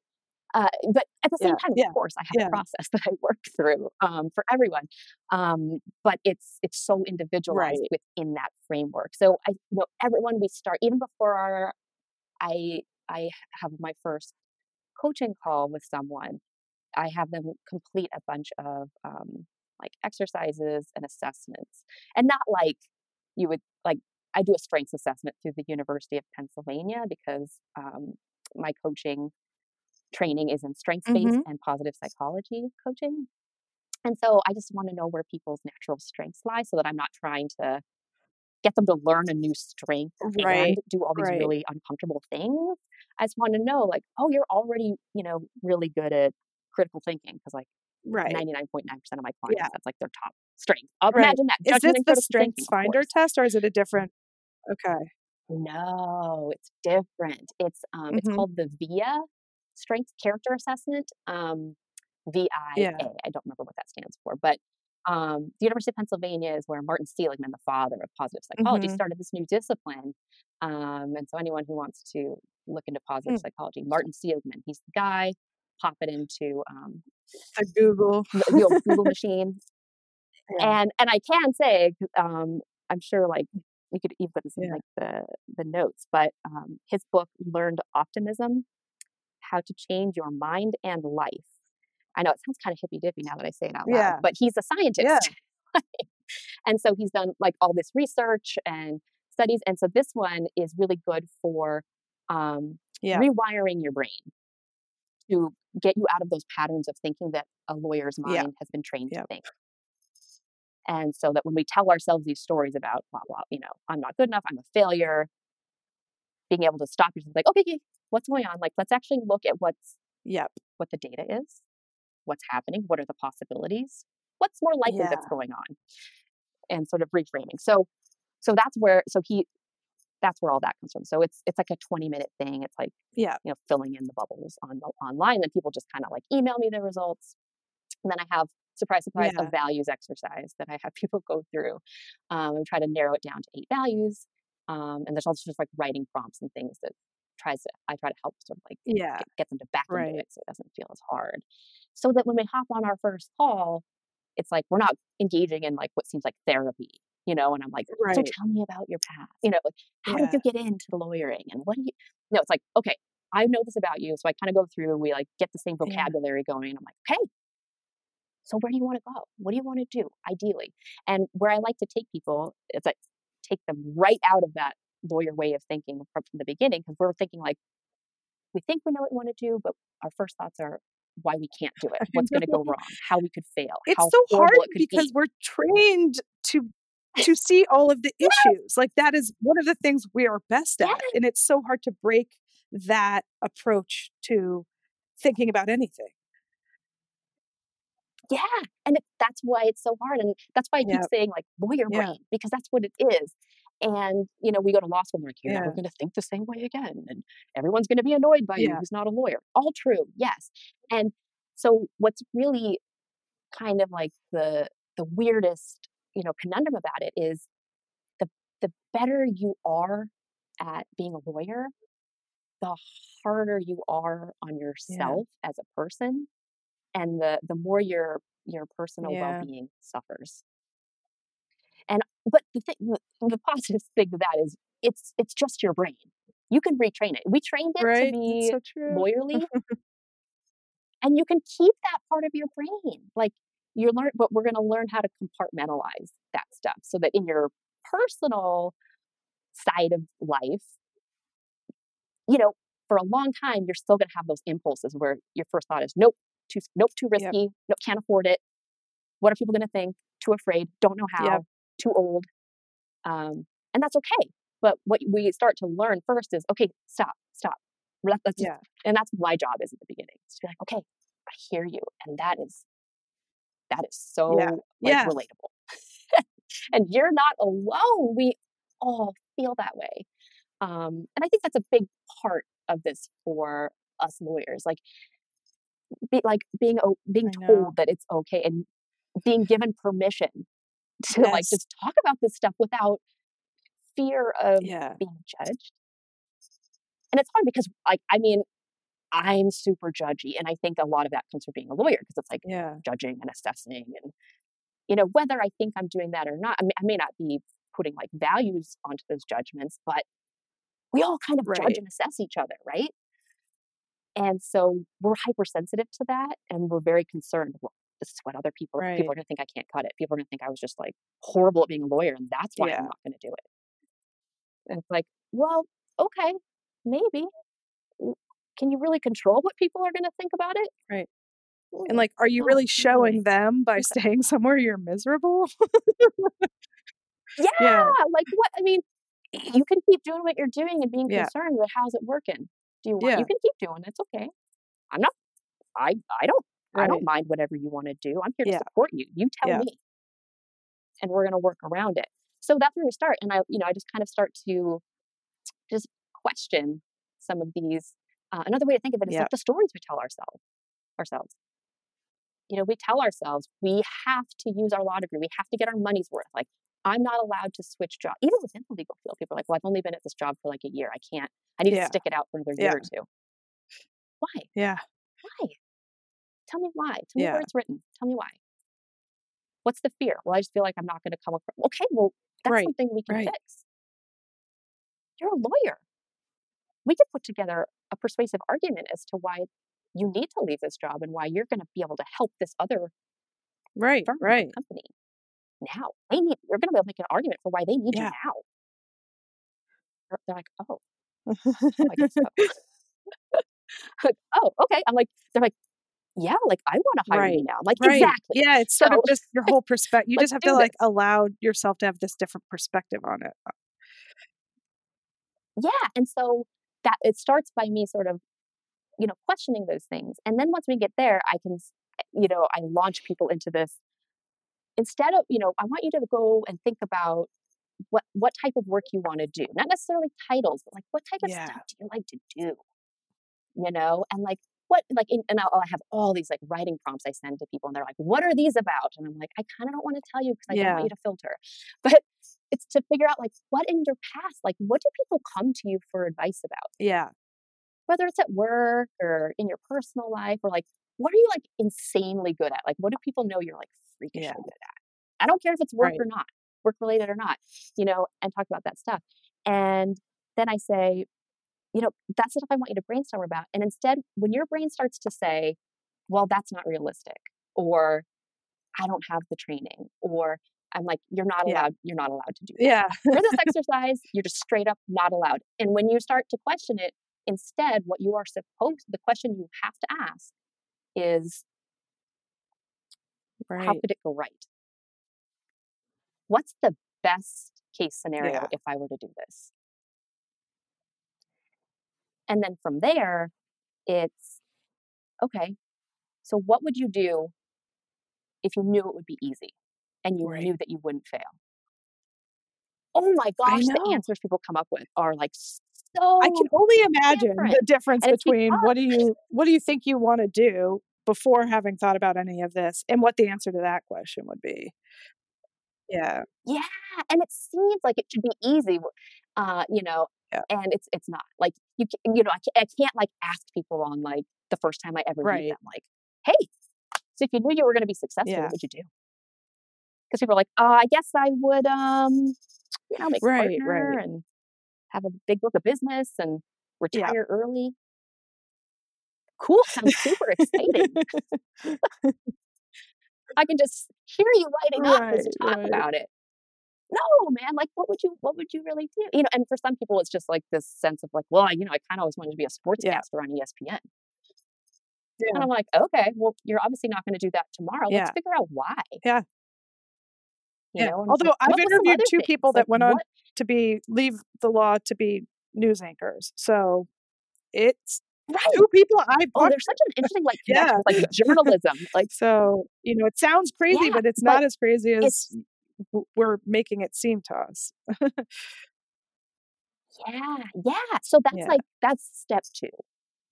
S2: uh, but at the same
S1: Yeah,
S2: time, of
S1: yeah,
S2: course, I have
S1: yeah.
S2: a process that I work through um, for everyone. Um, but it's it's so individualized
S1: Right.
S2: within that framework. So I you know everyone we start even before our I I have my first coaching call with someone. I have them complete a bunch of um, like exercises and assessments, and not like you would like. I do a strengths assessment through the University of Pennsylvania because um, my coaching training is in strengths based
S1: hmm
S2: and positive psychology coaching. And so I just want to know where people's natural strengths lie so that I'm not trying to get them to learn a new strength
S1: Right,
S2: and do all these
S1: right.
S2: really uncomfortable things. I just want to know, like, oh, you're already, you know, really good at critical thinking because, like,
S1: Right.
S2: 99.9% of my clients,
S1: Yeah.
S2: that's like their top strength. Uh,
S1: Right.
S2: Imagine that
S1: Is
S2: judgment
S1: this the
S2: thinking,
S1: Finder test or is it a different? Okay.
S2: No, it's different. It's um, it's
S1: hmm
S2: called the VIA Strengths Character Assessment. Um, VIA.
S1: Yeah.
S2: I don't remember what that stands for, but um, the University of Pennsylvania is where Martin Seligman, the father of positive psychology,
S1: hmm
S2: started this new discipline. Um, and so anyone who wants to look into positive
S1: Mm.
S2: psychology, Martin Seligman, he's the guy. Pop it into um,
S1: The Google.
S2: the, old Google machine,
S1: Yeah.
S2: and and I can say, um, I'm sure like we could even put this in
S1: Yeah.
S2: like the the notes, but um, his book Learned Optimism: How to Change Your Mind and Life. I know it sounds kind of hippy dippy now that I say it out loud,
S1: Yeah.
S2: but he's a
S1: Yeah.
S2: scientist, and so he's done like all this research and studies, and so this one is really good for um,
S1: Yeah.
S2: rewiring your brain to get you out of those patterns of thinking that a lawyer's
S1: Yeah.
S2: mind has been trained
S1: Yeah.
S2: to think. And so that when we tell ourselves these stories about blah blah, you know, I'm not good enough, I'm a failure, being able to stop yourself, like, okay, okay, what's going on? Like, let's actually look at what's
S1: Yep.
S2: what the data is, what's happening, what are the possibilities, what's more likely
S1: Yeah.
S2: that's going on, and sort of reframing. So, so that's where so he that's where all that comes from. So it's it's like a 20 minute thing. It's like
S1: Yeah.
S2: you know filling in the bubbles on the online. Then people just kind of like email me their results, and then I have surprise surprise
S1: Yeah.
S2: a values exercise that I have people go through um, and try to narrow it down to eight values. Um, and there's also just like writing prompts and things that tries to I try to help sort of like
S1: Yeah.
S2: get, get them to back into it so it doesn't feel as hard. So that when we hop on our first call, it's like we're not engaging in like what seems like therapy, you know, and I'm like, so tell me about your past. You know, like how did you get into the lawyering and what do you no, it's like, okay, I know this about you. So I kind of go through and we like get the same
S1: Yeah.
S2: vocabulary going. And I'm like, okay, so where do you want to go? What do you want to do ideally? And where I like to take people is like take them right out of that lawyer way of thinking from, from the beginning because we're thinking like we think we know what we want to do, but our first thoughts are why we can't do it, what's going to go wrong, how we could fail,
S1: It's so hard
S2: it
S1: because
S2: be.
S1: we're trained to to see all of the issues. Like that is one of the things we are best at. And it's so hard to break that approach to thinking about anything.
S2: yeah, and it, that's why it's so hard, and that's why I keep saying like lawyer
S1: Yeah.
S2: brain because that's what it is. And you know, we go to law school and we're like, you're never going to think the same way again, and everyone's going to be annoyed by you
S1: Yeah.
S2: who's not a lawyer. All true, yes. And so, what's really kind of like the the weirdest, you know, conundrum about it is the the better you are at being a lawyer, the harder you are on
S1: Yeah.
S2: yourself as a person, and the the more your your personal
S1: Yeah.
S2: well-being suffers. And but the thing, the, positive thing to that is it's it's just your brain. You can retrain it. We trained it to
S1: Right? That's
S2: be
S1: so
S2: lawyerly, and you can keep that part of your brain. Like you learn, but we're going to learn how to compartmentalize that stuff so that in your personal side of life, you know, for a long time, you're still going to have those impulses where your first thought is, nope, too, nope, too risky, yep. nope, can't afford it. What are people going to think? Too afraid, don't know how, yep. Too old. Um, and that's okay. But what we start to learn first is, okay, stop, stop. Let, us yeah. and that's my job is at the beginning. to be like, okay, I hear you. And that is, that is so yeah. Like, yeah. relatable. and you're not alone. We all feel that way. Um, and I think that's a big part of this for us lawyers. Like, be, like being being told that it's okay and being given permission to yes. like just talk about this stuff without fear of yeah. being judged. And it's hard because like I mean, I'm super judgy, and I think a lot of that comes from being a lawyer because it's like yeah. judging and assessing, and you know whether I think I'm doing that or not. I, may, I may not be putting like values onto those judgments, but we all kind of right. judge and assess each other, right? And so we're hypersensitive to that and we're very concerned. This is what other people right. people are gonna think I can't cut it. People are gonna think I was just like horrible at being a lawyer and that's why yeah. I'm not gonna do it. And it's like, well, okay, maybe. Can you really control what people are gonna think about it?
S1: Right. And mm, like, are you really showing them by staying somewhere you're miserable?
S2: yeah, yeah. Like what I mean, you can keep doing what you're doing and being yeah. concerned, but how's it working? Do you want? Yeah. You can keep doing it. It's okay. I'm not. I I don't. Right. I don't mind whatever you want to do. I'm here to yeah. support you. You tell me, and we're going to work around it. So that's where we start. And I, you know, I just kind of start to just question some of these. Uh, another way to think of it is like the stories we tell ourselves. Ourselves. You know, we tell ourselves we have to use our law degree. We have to get our money's worth. Like I'm not allowed to switch jobs. Even within the legal field, people are like, well, I've only been at this job for like a year. I can't, I need yeah. to stick it out for another year or two. Why?
S1: Yeah.
S2: Why? Tell me why. Tell me yeah. where it's written. Tell me why. What's the fear? Well, I just feel like I'm not going to come across. Okay, well, that's right. something we can right. fix. You're a lawyer. We can put together a persuasive argument as to why you need to leave this job and why you're going to be able to help this other
S1: right, firm, right.
S2: company now. They need, you're going to be able to make an argument for why they need yeah. you now. They're, they're like, oh, oh, uh, so. like, oh, okay. I'm like, they're like, yeah, like I want to hire right. you now. Like, right. exactly.
S1: Yeah, it's so, sort of just your whole perspective. You just have to like this. allow yourself to have this different perspective on it.
S2: Yeah. And so that it starts by me sort of, you know, questioning those things. And then once we get there, I can, you know, I launch people into this instead of, you know, I want you to go and think about what what type of work you want to do. Not necessarily titles, but like what type of yeah. stuff do you like to do? You know, and like what like in, and I'll, I'll, have all these like writing prompts I send to people, and they're like, "What are these about?" And I'm like, "I kind of don't want to tell you because I yeah. don't want you to filter." But it's to figure out like what in your past, like what do people come to you for advice about?
S1: Yeah,
S2: whether it's at work or in your personal life, or like what are you like insanely good at? Like what do people know you're like freakishly yeah. good at. I don't care if it's work right. or not, work related or not, you know, and talk about that stuff. And then I say, you know, that's the stuff I want you to brainstorm about. And instead, when your brain starts to say, well, that's not realistic, or I don't have the training, or I'm like, you're not allowed, yeah. you're not allowed to do that.
S1: Yeah.
S2: For this exercise, you're just straight up not allowed. And when you start to question it, instead, what you are supposed, the question you have to ask is, Right. How could it go right? What's the best case scenario yeah. if I were to do this? And then from there, it's okay, so what would you do if you knew it would be easy and you right. knew that you wouldn't fail? Oh my gosh, the answers people come up with are like so
S1: I can only imagine different. the difference and between what do you what do you think you want to do before having thought about any of this and what the answer to that question would be. Yeah.
S2: Yeah. And it seems like it should be easy, uh, you know, yeah. and it's, it's not like you, you know, I can't, I can't like ask people on like the first time I ever right. meet them, like, Hey, so if you knew you were going to be successful, yeah. what would you do? Because people are like, oh, I guess I would, um, you know, make right, a partner right. and have a big book of business and retire yeah. early cool. Sounds super exciting. I can just hear you lighting up as you talk
S1: right.
S2: about it. No, man, like what would you what would you really do? You know, and for some people it's just like this sense of like, well, I, you know, I kind of always wanted to be a
S1: Yeah.
S2: sportscaster on ESPN.
S1: Yeah.
S2: And I'm like, okay, well, you're obviously not going to do that tomorrow. Let's figure out why.
S1: Yeah.
S2: You
S1: Yeah.
S2: know,
S1: Although
S2: like,
S1: I've
S2: what were some
S1: interviewed two
S2: things?
S1: people
S2: Like
S1: that went on
S2: what?
S1: to be leave the law to be news anchors. So it's
S2: Right.
S1: two people I've
S2: Oh, there's such an interesting like
S1: Yeah.
S2: like journalism. Like,
S1: So, you know, it sounds crazy,
S2: yeah,
S1: but it's
S2: but
S1: not as crazy as we're making it seem to us.
S2: yeah, yeah. So that's
S1: Yeah.
S2: like that's step two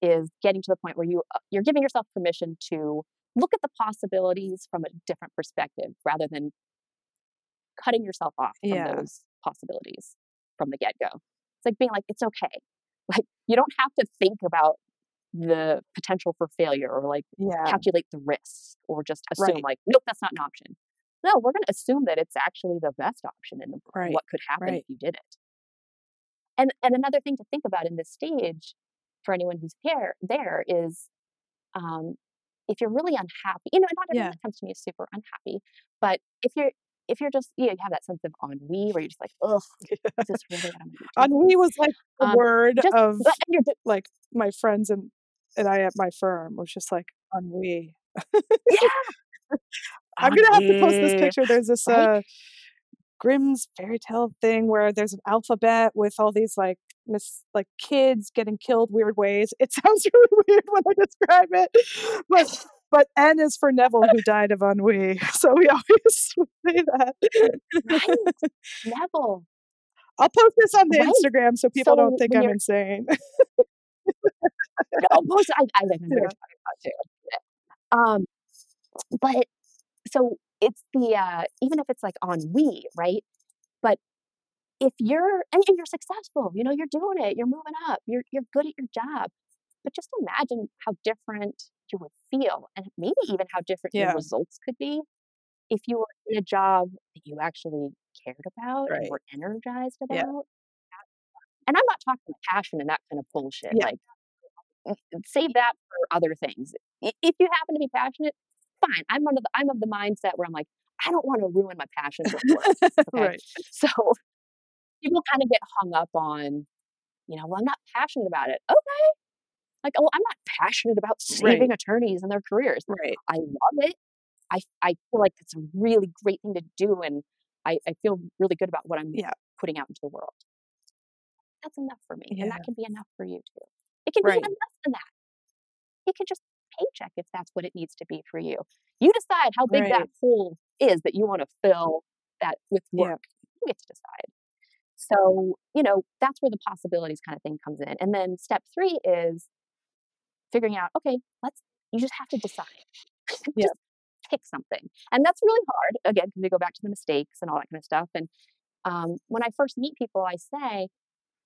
S2: is getting to the point where you uh, you're giving yourself permission to look at the possibilities from a different perspective rather than cutting yourself off from
S1: Yeah.
S2: those possibilities from the get go. It's like being like, it's okay. Like you don't have to think about the potential for failure or like
S1: Yeah.
S2: calculate the risks or just assume
S1: Right.
S2: like, nope, that's not an option. No, we're going to assume that it's actually the best option and
S1: Right.
S2: what could happen
S1: Right.
S2: if you did it. And and another thing to think about in this stage for anyone who's here there is um, if you're really unhappy, you know, not everyone
S1: Yeah.
S2: that comes to me is super unhappy, but if you're if you're just you, know, you have that sense of ennui where you're just like, ugh, is this really what I'm going to do?
S1: Ennui was like the
S2: Um,
S1: word
S2: just
S1: of
S2: but- and you're,
S1: like my friends and and I at my firm was just like ennui.
S2: yeah,
S1: I'm gonna have to post this picture. There's this uh Grimm's fairy tale thing where there's an alphabet with all these like miss like kids getting killed weird ways. It sounds really weird when I describe it, but but N is for Neville who died of ennui. So we always say that.
S2: Right, Neville.
S1: I'll post this on the
S2: Right.
S1: Instagram so people don't think I'm insane.
S2: no, most I, I we
S1: Yeah.
S2: talking about too. Um, but so it's the uh, even if it's like on we right? But if you're and, and you're successful, you know, you're doing it, you're moving up, you're you're good at your job. But just imagine how different you would feel, and maybe even how different
S1: Yeah.
S2: your results could be if you were in a job that you actually cared about and were energized about.
S1: Yeah.
S2: And I'm not talking passion and that kind of bullshit.
S1: Yeah.
S2: Like save that for other things. If you happen to be passionate, fine. I'm under the, I'm of the mindset where I'm like, I don't want to ruin my passion with work. Okay.
S1: right.
S2: So people kind of get hung up on, you know, well, I'm not passionate about it. Okay. Like, oh, I'm not passionate about saving
S1: Right.
S2: attorneys and their careers.
S1: Right.
S2: I love it. I, I feel like it's a really great thing to do. And I, I feel really good about what I'm
S1: Yeah.
S2: putting out into the world. That's enough for me. And that can be enough for you too. It can be
S1: Right.
S2: even less than that. It could just paycheck if that's what it needs to be for you. You decide how big that
S1: Right.
S2: hole is that you want to fill that with
S1: Yeah.
S2: work. You get to decide. So, you know, that's where the possibilities kind of thing comes in. And then step three is figuring out, okay, let's, you just have to decide.
S1: Yeah.
S2: just pick something. And that's really hard, again, because we go back to the mistakes and all that kind of stuff. And um, when I first meet people, I say,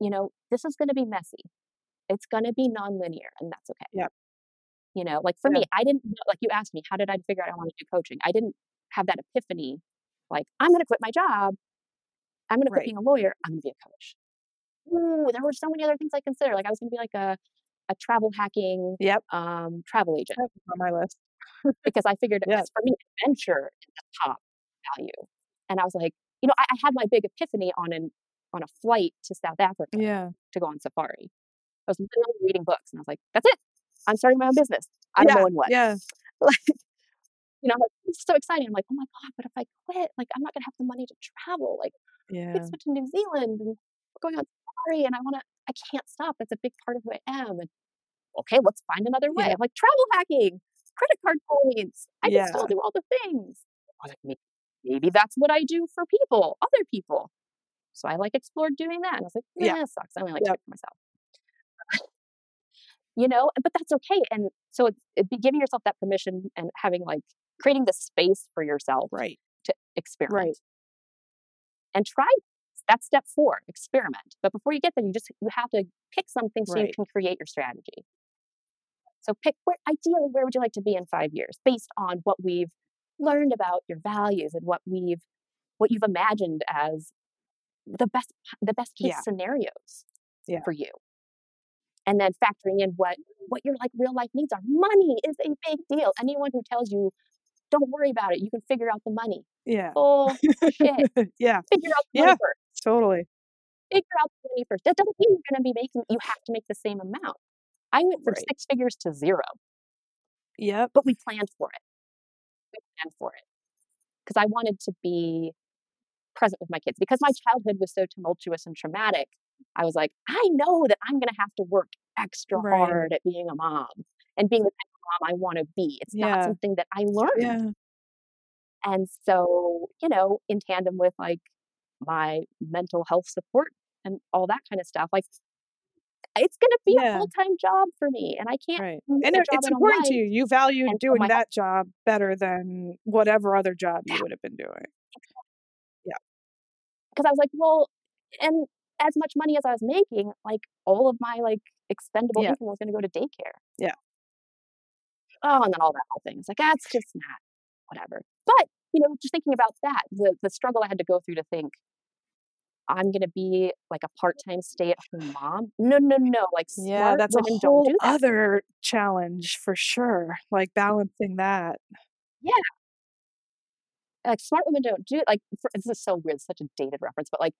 S2: you know, this is going to be messy. It's going to be nonlinear, and that's okay.
S1: Yep.
S2: You know, like for
S1: Yeah.
S2: me, I didn't, like you asked me, how did I figure out I want to do coaching? I didn't have that epiphany, like, I'm going to quit my job. I'm going to quit being a lawyer. I'm going to be a coach. Ooh, there were so many other things I considered. Like I was going to be like a, a travel hacking
S1: Yep.
S2: um, travel agent
S1: That was on my list.
S2: because I figured
S1: Yeah.
S2: for me, adventure is the top value. And I was like, you know, I, I had my big epiphany on an on a flight to South Africa
S1: Yeah.
S2: to go on safari. I was literally reading books, and I was like, that's it. I'm starting my own business. I don't
S1: yeah.
S2: know in what.
S1: Yeah.
S2: Like, you know, like, it's so exciting. I'm like, oh my god, but if I quit, like, I'm not gonna have the money to travel. Like, I
S1: Yeah.
S2: could switch to New Zealand and we're going on safari, and I want to. I can't stop. That's a big part of who I am. And okay, let's find another way.
S1: Yeah.
S2: I'm like travel hacking, credit card points. I can still
S1: Yeah.
S2: do all the things. I like, "May- maybe that's what I do for people, other people. So I like explored doing that. And I was like,
S1: Yeah.
S2: nah, it sucks. I only like to
S1: Yep.
S2: do it for myself. You know, but that's okay. And so it's it, be giving yourself that permission and having like creating the space for yourself
S1: Right.
S2: to experiment
S1: Right.
S2: and try. That's step four, experiment. But before you get there, you just you have to pick something so you can create your strategy. So pick where ideally where would you like to be in five years based on what we've learned about your values and what we've what you've imagined as the best the best case
S1: Yeah.
S2: scenarios
S1: Yeah.
S2: for you. And then factoring in what what your like real life needs are. Money is a big deal. Anyone who tells you don't worry about it. You can figure out the money.
S1: Yeah.
S2: Bullshit.
S1: yeah.
S2: Figure out the
S1: Yeah.
S2: money first.
S1: Totally.
S2: Figure out the money first. That doesn't mean you're going to be making, you have to make the same amount. I went from
S1: Right.
S2: six figures to zero,
S1: Yeah.
S2: but we planned for it. We planned for it because I wanted to be present with my kids because my childhood was so tumultuous and traumatic. I was like, I know that I'm going to have to work extra
S1: Right.
S2: hard at being a mom and being the type of mom I want to be. It's not something that I learned.
S1: Yeah.
S2: And so, you know, in tandem with like my mental health support and all that kind of stuff, like it's going to be
S1: Yeah.
S2: a full time job for me. And I can't
S1: Right. And it- it's important to you. You value
S2: and
S1: doing
S2: my
S1: that job better than whatever other job you
S2: Yeah.
S1: would have been doing. Yeah.
S2: Because I was like, well, and as much money as I was making, like all of my like expendable
S1: Yeah.
S2: income was going to go to daycare.
S1: Yeah.
S2: Oh, and then all that whole thing. It's like ah, that's just not whatever. But you know, just thinking about that, the the struggle I had to go through to think I'm going to be like a part time stay at home mom. No, no, no. Like
S1: Yeah, that's a whole
S2: do that.
S1: other challenge for sure. Like balancing that. Yeah.
S2: Like smart women don't do it. like for, this is so weird such a dated reference but like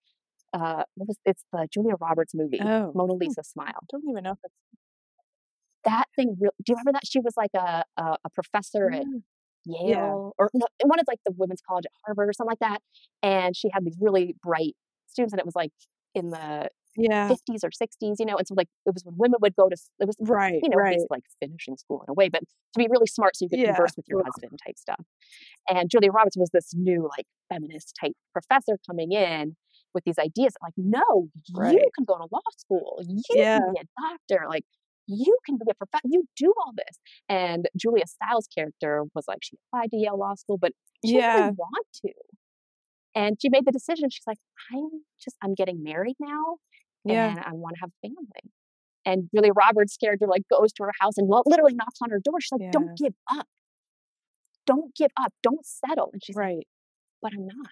S2: uh what was it's the julia roberts movie
S1: Oh.
S2: mona
S1: Hmm.
S2: lisa smile
S1: I don't even know if it's
S2: that thing real do you remember that she was like a a, a professor at
S1: Mm.
S2: yale or no, one of like the women's college at harvard or something like that and she had these really bright students and it was like in the
S1: Yeah.
S2: 50s or 60s you know and so like it was when women would go to it was
S1: Right.
S2: you know,
S1: right.
S2: like finishing school in a way, but to be really smart so you could
S1: Yeah,
S2: converse with your
S1: totally.
S2: husband type stuff. And Julia Roberts was this new like feminist type professor coming in with these ideas that, like, no, you can go to law school, you
S1: Yeah.
S2: can be a doctor, like you can be a professor, you do all this. And Julia Stiles' character was like, she applied to Yale Law School, but she didn't really want to. And she made the decision. She's like, I'm just, I'm getting married now
S1: Yeah.
S2: and I want to have a family. And Julia Roberts' character like goes to her house and literally knocks on her door. She's like,
S1: Yeah.
S2: "Don't give up, don't give up, don't settle." And she's like,
S1: Right.
S2: "But I'm not.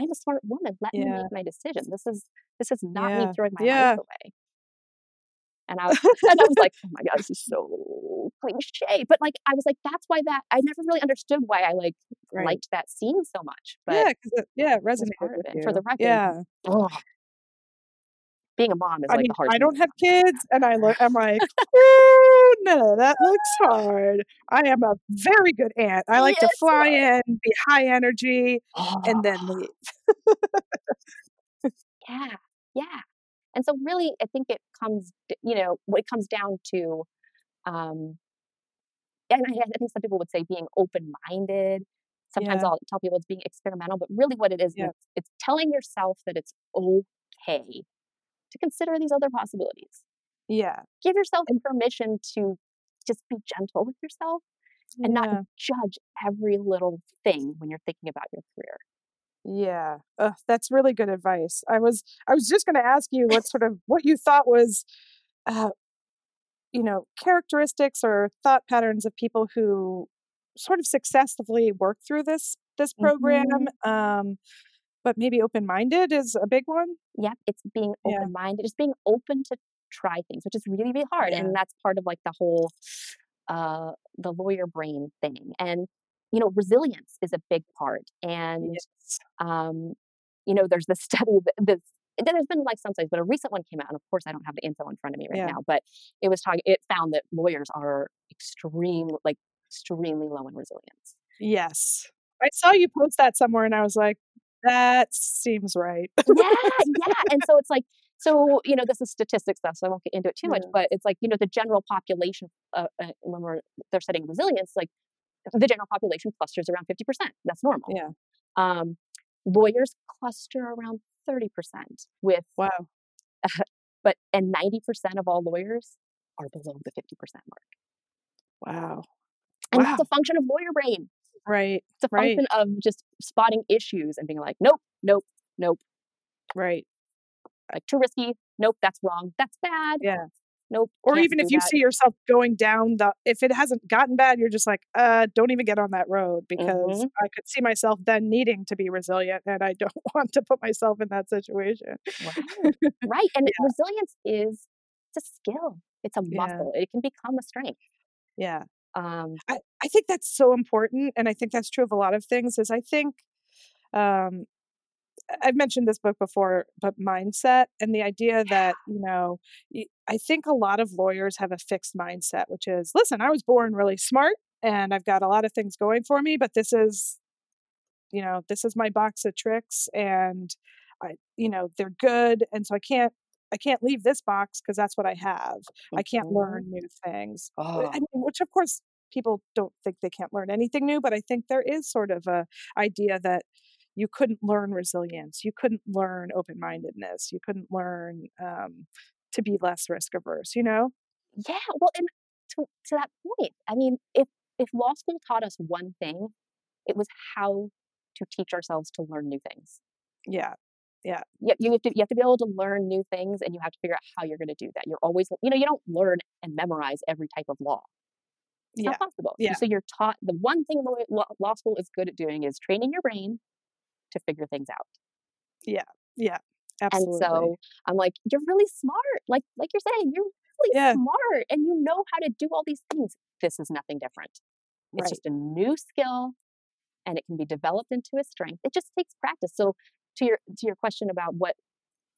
S2: I'm a smart woman. Let me make my decision. This is this is not
S1: Yeah.
S2: me throwing my
S1: Yeah.
S2: life away." And I, was, and I was like, "Oh my god, this is so cliche." But like, I was like, "That's why that." I never really understood why I like
S1: Right.
S2: liked that scene so much. But
S1: yeah, it, yeah, it resonated
S2: it. For the record,
S1: yeah.
S2: ugh, being a mom is
S1: I
S2: like
S1: mean,
S2: the hard.
S1: I don't have kids, and I look. I'm like, ooh, no, that looks hard. I am a very good aunt. I like to
S2: Yes,
S1: fly in, be high energy, and then
S2: Oh.
S1: leave.
S2: Yeah, yeah. And so really, I think it comes, you know, what it comes down to, um, and I, I think some people would say being open-minded. Sometimes
S1: Yeah.
S2: I'll tell people it's being experimental, but really what it is,
S1: Yeah.
S2: it's, it's telling yourself that it's okay to consider these other possibilities.
S1: Yeah,
S2: Give yourself permission to just be gentle with yourself and
S1: yeah.
S2: not judge every little thing when you're thinking about your career.
S1: Yeah, Ugh, that's really good advice. I was I was just going to ask you what sort of what you thought was, uh, you know, characteristics or thought patterns of people who sort of successfully work through this this program. Um, but maybe open minded is a big one.
S2: Yep, it's being open minded, just being open to try things, which is really, really hard.
S1: Yeah.
S2: And that's part of like the whole uh the lawyer brain thing. And you know, resilience is a big part. And
S1: Yes.
S2: um, you know, there's this study that this there's been like some studies, but a recent one came out, and of course I don't have the info in front of me right
S1: Yeah.
S2: now, but it was talking it found that lawyers are extreme like extremely low in resilience.
S1: Yes. I saw you post that somewhere, and I was like, that seems right.
S2: yeah, yeah. And so it's like, so you know, this is statistics stuff, so I won't get into it too much.
S1: Yeah.
S2: But it's like, you know, the general population, uh, uh, when we're they're studying resilience, like the general population clusters around fifty percent. That's normal.
S1: Yeah.
S2: Um, lawyers cluster around thirty percent, with
S1: Wow.
S2: but and ninety percent of all lawyers are below the fifty percent mark,
S1: Wow.
S2: and
S1: Wow.
S2: that's a function of lawyer brain.
S1: Right.
S2: It's a
S1: Right.
S2: function of just spotting issues and being like, nope, nope, nope.
S1: Right.
S2: like too risky. Nope, that's wrong. That's bad.
S1: Yeah.
S2: Nope.
S1: Or even if you
S2: that.
S1: see yourself going down the if it hasn't gotten bad, you're just like, uh, don't even get on that road because
S2: Mhm.
S1: I could see myself then needing to be resilient and I don't want to put myself in that situation.
S2: Right. right. And resilience is it's a skill. It's a
S1: Yeah.
S2: muscle. It can become a strength.
S1: Yeah.
S2: Um,
S1: I, I think that's so important. And I think that's true of a lot of things is I think um, I've mentioned this book before, but mindset and the idea that, you know, I think a lot of lawyers have a fixed mindset, which is listen, I was born really smart and I've got a lot of things going for me, but this is, you know, this is my box of tricks and I, you know, they're good. And so I can't, I can't leave this box because that's what I have. Mm-hmm. I can't learn new things. Oh. I mean, which of course people don't think they can't learn anything new, but I think there is sort of a idea that you couldn't learn resilience you couldn't learn open-mindedness you couldn't learn um, to be less risk averse you know
S2: yeah well and to, to that point i mean if if law school taught us one thing it was how to teach ourselves to learn new things
S1: yeah yeah
S2: you, you have to you have to be able to learn new things and you have to figure out how you're going to do that you're always you know you don't learn and memorize every type of law it's yeah. not possible yeah. so you're taught the one thing law, law school is good at doing is training your brain to figure things out.
S1: Yeah. Yeah. Absolutely.
S2: And so I'm like, you're really smart. Like like you're saying, you're really yeah. smart and you know how to do all these things. This is nothing different. It's right. just a new skill and it can be developed into a strength. It just takes practice. So to your to your question about what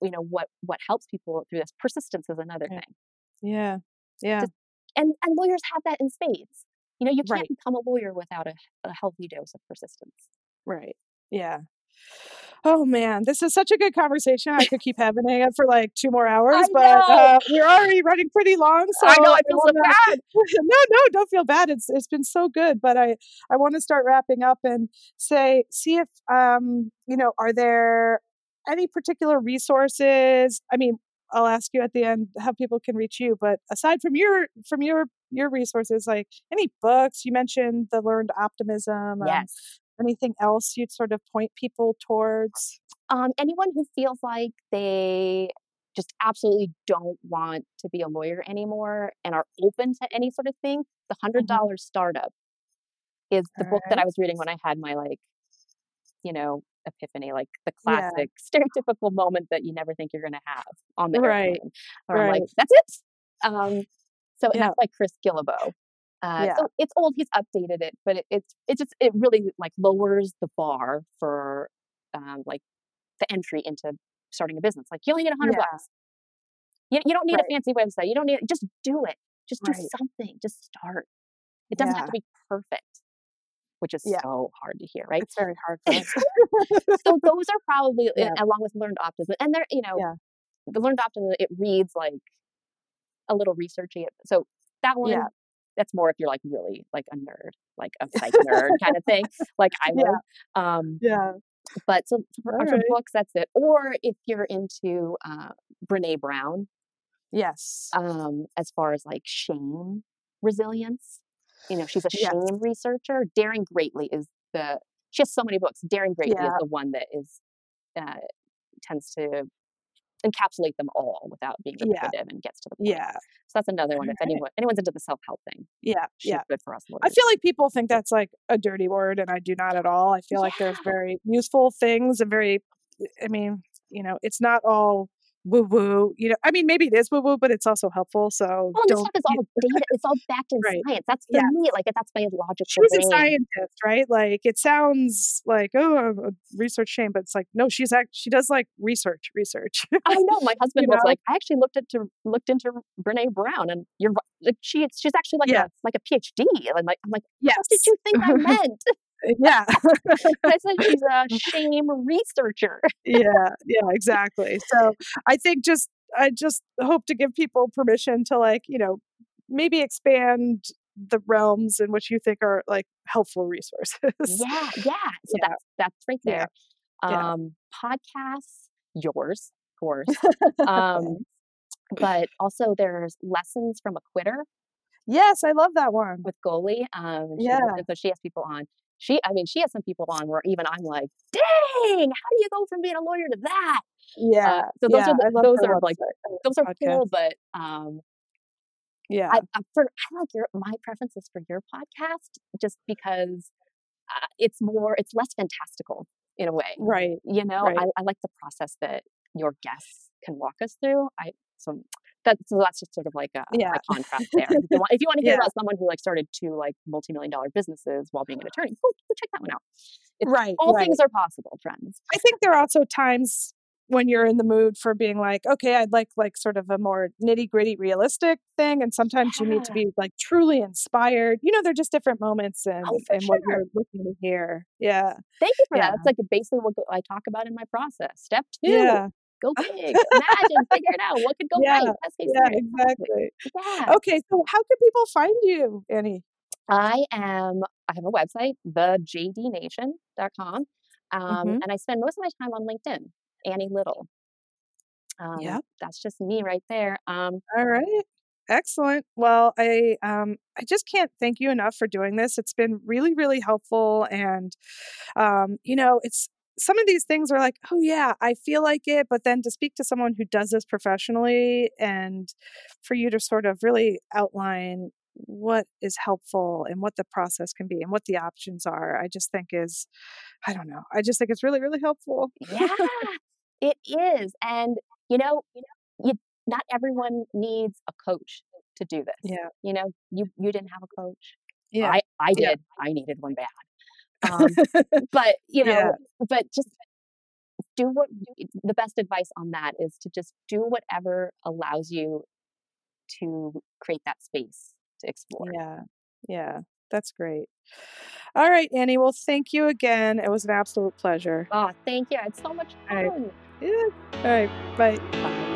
S2: you know what what helps people through this persistence is another
S1: yeah.
S2: thing.
S1: Yeah. Yeah. Just,
S2: and and lawyers have that in spades. You know, you can't right. become a lawyer without a, a healthy dose of persistence.
S1: Right. Yeah. Oh man, this is such a good conversation. I could keep having it for like two more hours, but uh, we're already running pretty long. So
S2: I know I feel wanna, so bad.
S1: no, no, don't feel bad. It's it's been so good, but I I want to start wrapping up and say, see if um you know, are there any particular resources? I mean, I'll ask you at the end how people can reach you, but aside from your from your your resources, like any books, you mentioned the learned optimism.
S2: Um, yes.
S1: Anything else you'd sort of point people towards?
S2: Um, anyone who feels like they just absolutely don't want to be a lawyer anymore and are open to any sort of thing, the hundred mm-hmm. mm-hmm. startup is the All book right. that I was reading when I had my like, you know, epiphany, like the classic yeah. stereotypical moment that you never think you're going to have on the right. airplane. Or right. Like, that's it. Um, so yeah. that's like Chris Guillebeau. Uh, yeah. So it's old. He's updated it, but it, it's it just it really like lowers the bar for um, like the entry into starting a business. Like you only need a hundred yeah. bucks. You, you don't need right. a fancy website. You don't need just do it. Just do something. Just start. It doesn't yeah. have to be perfect, which is yeah. so hard to hear, right?
S1: It's very hard.
S2: so those are probably along with learned optimism, and they're you know the learned optimism. It reads like a little researchy. So that one that's more if you're like really like a nerd, like a psych nerd kind of thing, like I was.
S1: Yeah. Um, yeah.
S2: But so for, for books, that's it. Or if you're into uh, Brene Brown,
S1: yes.
S2: Um, as far as like shame resilience, you know, she's a yes. shame researcher. Daring Greatly is the she has so many books. Daring Greatly yeah. is the one that is uh, tends to encapsulate them all without being repetitive yeah. and gets to the point.
S1: Yeah.
S2: So that's another one. If anyone anyone's into the self help thing,
S1: yeah, yeah,
S2: good for us.
S1: I feel like people think that's like a dirty word, and I do not at all. I feel yeah. like there's very useful things and very. I mean, you know, it's not all woo woo. You know, I mean, maybe it is woo woo, but it's also helpful. So oh,
S2: well, this stuff is all data. It's all backed in right. science. That's for yeah. me. Like that's my logical.
S1: She's
S2: brain.
S1: a scientist, right? Like it sounds like oh, a research shame, but it's like no, she's act. She does like research, research.
S2: I know. My husband was know? like, I actually looked into looked into Brene Brown, and you're like, she she's actually like yeah. a like a PhD. And I'm like, I'm like, yes. what did you think I meant?
S1: Yeah.
S2: I said she's a shame researcher.
S1: yeah, yeah, exactly. So I think just I just hope to give people permission to like, you know, maybe expand the realms in which you think are like helpful resources.
S2: Yeah, yeah. So yeah. that's that's right there. Yeah. Um podcasts, yours, of course. Um but also there's lessons from a quitter.
S1: Yes, I love that one.
S2: With Goli. Um yeah. so she has people on she i mean she has some people on where even i'm like dang how do you go from being a lawyer to that
S1: yeah uh,
S2: so those
S1: yeah,
S2: are the, those are like those are podcast. cool but um
S1: yeah
S2: I, I, for, I like your my preference is for your podcast just because uh, it's more it's less fantastical in a way
S1: right
S2: you know
S1: right.
S2: I, I like the process that your guests can walk us through i so That, so that's just sort of like a,
S1: Yeah.
S2: a contrast there. If you, want, if you want to hear
S1: Yeah.
S2: about someone who like started two like multi-million dollar businesses while being an attorney, go, check that one out. It's,
S1: Right.
S2: all
S1: right.
S2: things are possible, friends.
S1: I think there are also times when you're in the mood for being like, okay, I'd like like sort of a more nitty gritty, realistic thing, and sometimes you need to be like truly inspired. You know, they're just different moments and
S2: Oh,
S1: and what you're looking to hear. Yeah,
S2: Thank you for
S1: Yeah.
S2: that. That's like basically what I talk about in my process. Step two,
S1: yeah,
S2: go big, imagine, figure it out. What could go
S1: Yeah,
S2: right?
S1: Yeah,
S2: scenario.
S1: exactly.
S2: Yeah.
S1: Okay, so how can people find you, Annie?
S2: I am, I have a website, thejdnation.com. Um,
S1: Mhm.
S2: And I spend most of my time on LinkedIn, Annie Little. Um,
S1: Yep.
S2: That's just me right there. Um,
S1: All right. Excellent. Well, I um I just can't thank you enough for doing this. It's been really really helpful and um you know, it's some of these things are like, "Oh yeah, I feel like it," but then to speak to someone who does this professionally and for you to sort of really outline what is helpful and what the process can be and what the options are, I just think is I don't know. I just think it's really really helpful.
S2: yeah, it is. And, you know, you, know, you, not everyone needs a coach to do this.
S1: Yeah.
S2: You know, you, you didn't have a coach.
S1: Yeah.
S2: I, I
S1: Yeah.
S2: did. I needed one bad. Um, but you know
S1: Yeah.
S2: but just do what the best advice on that is to just do whatever allows you to create that space to explore
S1: Yeah. Yeah. That's great. All right, Annie. Well, thank you again. It was an absolute pleasure.
S2: oh thank you it's so much
S1: All right.
S2: fun
S1: Yeah. All right. Bye.
S2: Bye.